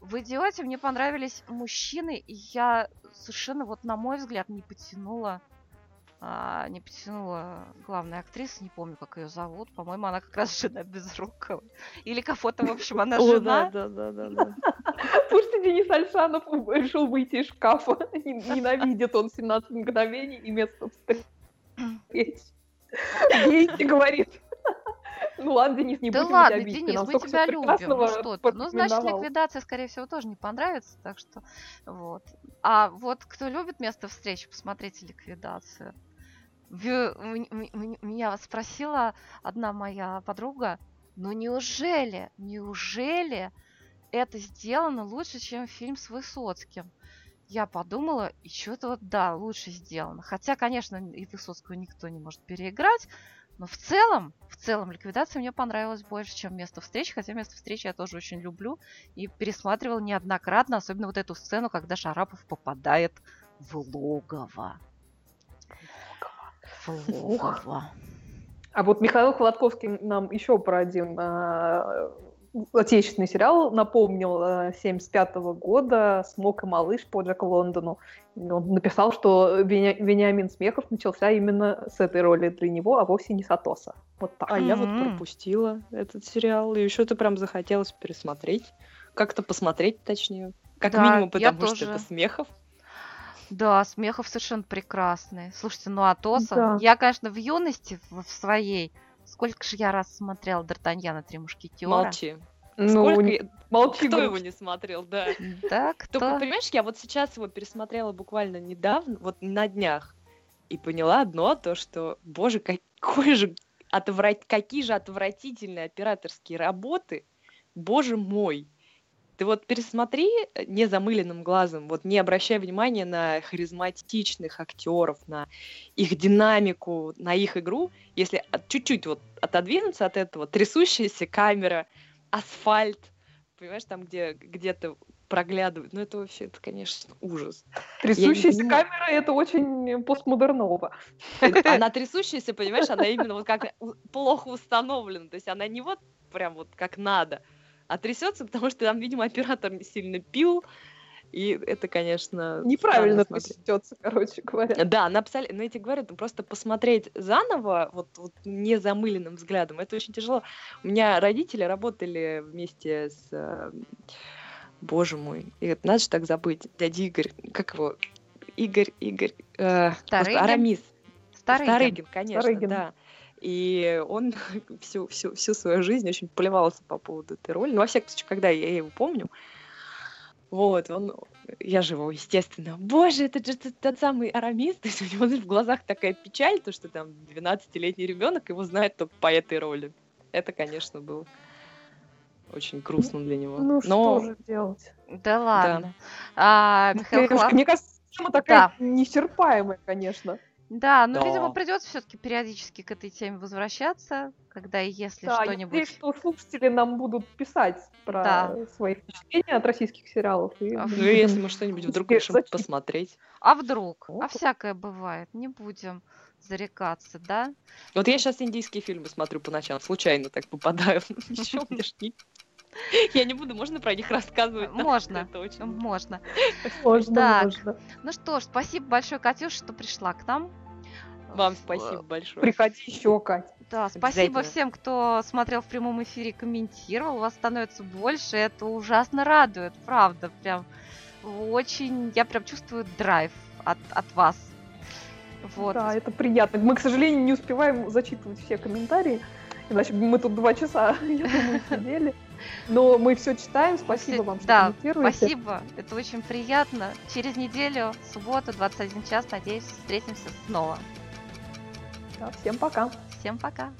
В Идиоте мне понравились мужчины, и я совершенно, вот на мой взгляд, не потянула а, не потянула главная актриса, не помню, как ее зовут. По-моему, она как раз жена Безруковой. Или кого-то, в общем, она жена. да, да, да, да, да. Слушайте, Денис Альшанов решил выйти из шкафа. Ненавидит он 17 мгновений и место встретить. Гейти говорит. Ну ладно, Денис, не Да будем ладно, тебя бить. Денис, мы тебя любим. Ну что ты. Ну, значит, ликвидация, скорее всего, тоже не понравится. Так что вот. А вот кто любит место встречи, посмотрите ликвидацию. Меня спросила одна моя подруга, ну неужели, неужели это сделано лучше, чем фильм с Высоцким? Я подумала, и что-то вот, да, лучше сделано. Хотя, конечно, и Высоцкого никто не может переиграть, но в целом, в целом, ликвидация мне понравилась больше, чем место встречи, хотя место встречи я тоже очень люблю и пересматривала неоднократно, особенно вот эту сцену, когда Шарапов попадает в логово. Логово. А вот Михаил Холодковский нам еще про один а, отечественный сериал, напомнил, э, 75 года «Смок и малыш» по Джеку Лондону. Он написал, что Веня- Вениамин Смехов начался именно с этой роли для него, а вовсе не с Атоса. Вот так. А я вот Мгм. пропустила этот сериал, и еще то прям захотелось пересмотреть. Как-то посмотреть, точнее. Как Да, минимум, потому что тоже. это Смехов. Да, Смехов совершенно прекрасный. Слушайте, ну Атоса, Да. я, конечно, в юности в, в своей, сколько же я раз смотрела Д'Артаньяна «Три мушкетера». Молчи. Ну, Сколько молчи, Кто его не смотрел, да. Да, кто? Только, понимаешь, я вот сейчас его пересмотрела буквально недавно, вот на днях, и поняла одно, то, что, боже, какой же отврат... какие же отвратительные операторские работы, боже мой. Ты вот пересмотри э, незамыленным глазом, вот не обращай внимания на харизматичных актеров, на их динамику, на их игру. Если от- чуть-чуть вот отодвинуться от этого, трясущаяся камера, асфальт, понимаешь, там, где где-то проглядывает. Ну, это вообще, это, конечно, ужас. Трясущаяся камера — это очень постмодерново. Она трясущаяся, понимаешь, она именно вот как плохо установлена. То есть она не вот прям вот как надо, а трясется, потому что там, видимо, оператор не сильно пил. И это, конечно, Неправильно трясется, короче говоря. Да, на абсолютно, ну, я тебе говорю, ну, просто посмотреть заново, вот, вот незамыленным взглядом, это очень тяжело. У меня родители работали вместе с, э, боже мой, и это надо же так забыть, дядя Игорь, как его, Игорь, Игорь, э, Старыгин? Арамис. Старыгин. Старыгин, конечно, Старыгин. да. И он всю, всю, всю свою жизнь очень плевался по поводу этой роли. Ну, во всяком случае, когда я его помню, вот, он, я же его, естественно, боже, это же тот, тот самый Арамис, то есть у него в глазах такая печаль, то, что там 12-летний ребенок его знает только по этой роли. Это, конечно, было очень грустно для него. Ну, Но что же делать? Да ладно. А, Михаил Мне, Хла- мне кажется, тема такая Да. неисчерпаемая, конечно. Да, ну, Да. видимо, придется все-таки периодически к этой теме возвращаться, когда и если Да, что-нибудь. надеюсь, что слушатели нам будут писать про Да. свои впечатления от российских сериалов. И А, ну, и если мы что-нибудь вдруг решим посмотреть. А вдруг? А всякое бывает. Не будем зарекаться, да? Вот я сейчас индийские фильмы смотрю по ночам, случайно так попадаю. Ничего, мне ж Я не буду, можно про них рассказывать? да? Можно. Это очень... Можно. Можно, Так. можно. Ну что ж, спасибо большое, Катюша, что пришла к нам. Вам спасибо большое. Приходи еще, Кать. Да, спасибо всем, кто смотрел в прямом эфире, комментировал. Вас становится больше. Это ужасно радует, правда. Прям очень, я прям чувствую драйв от, от вас. Вот. Да, это приятно. Мы, к сожалению, не успеваем зачитывать все комментарии, иначе мы тут два часа, я думаю, сидели. Но мы все читаем. Спасибо вам, что да, комментируете. спасибо. Это очень приятно. Через неделю, субботу, 21 час, надеюсь, встретимся снова. Да, всем пока. Всем пока.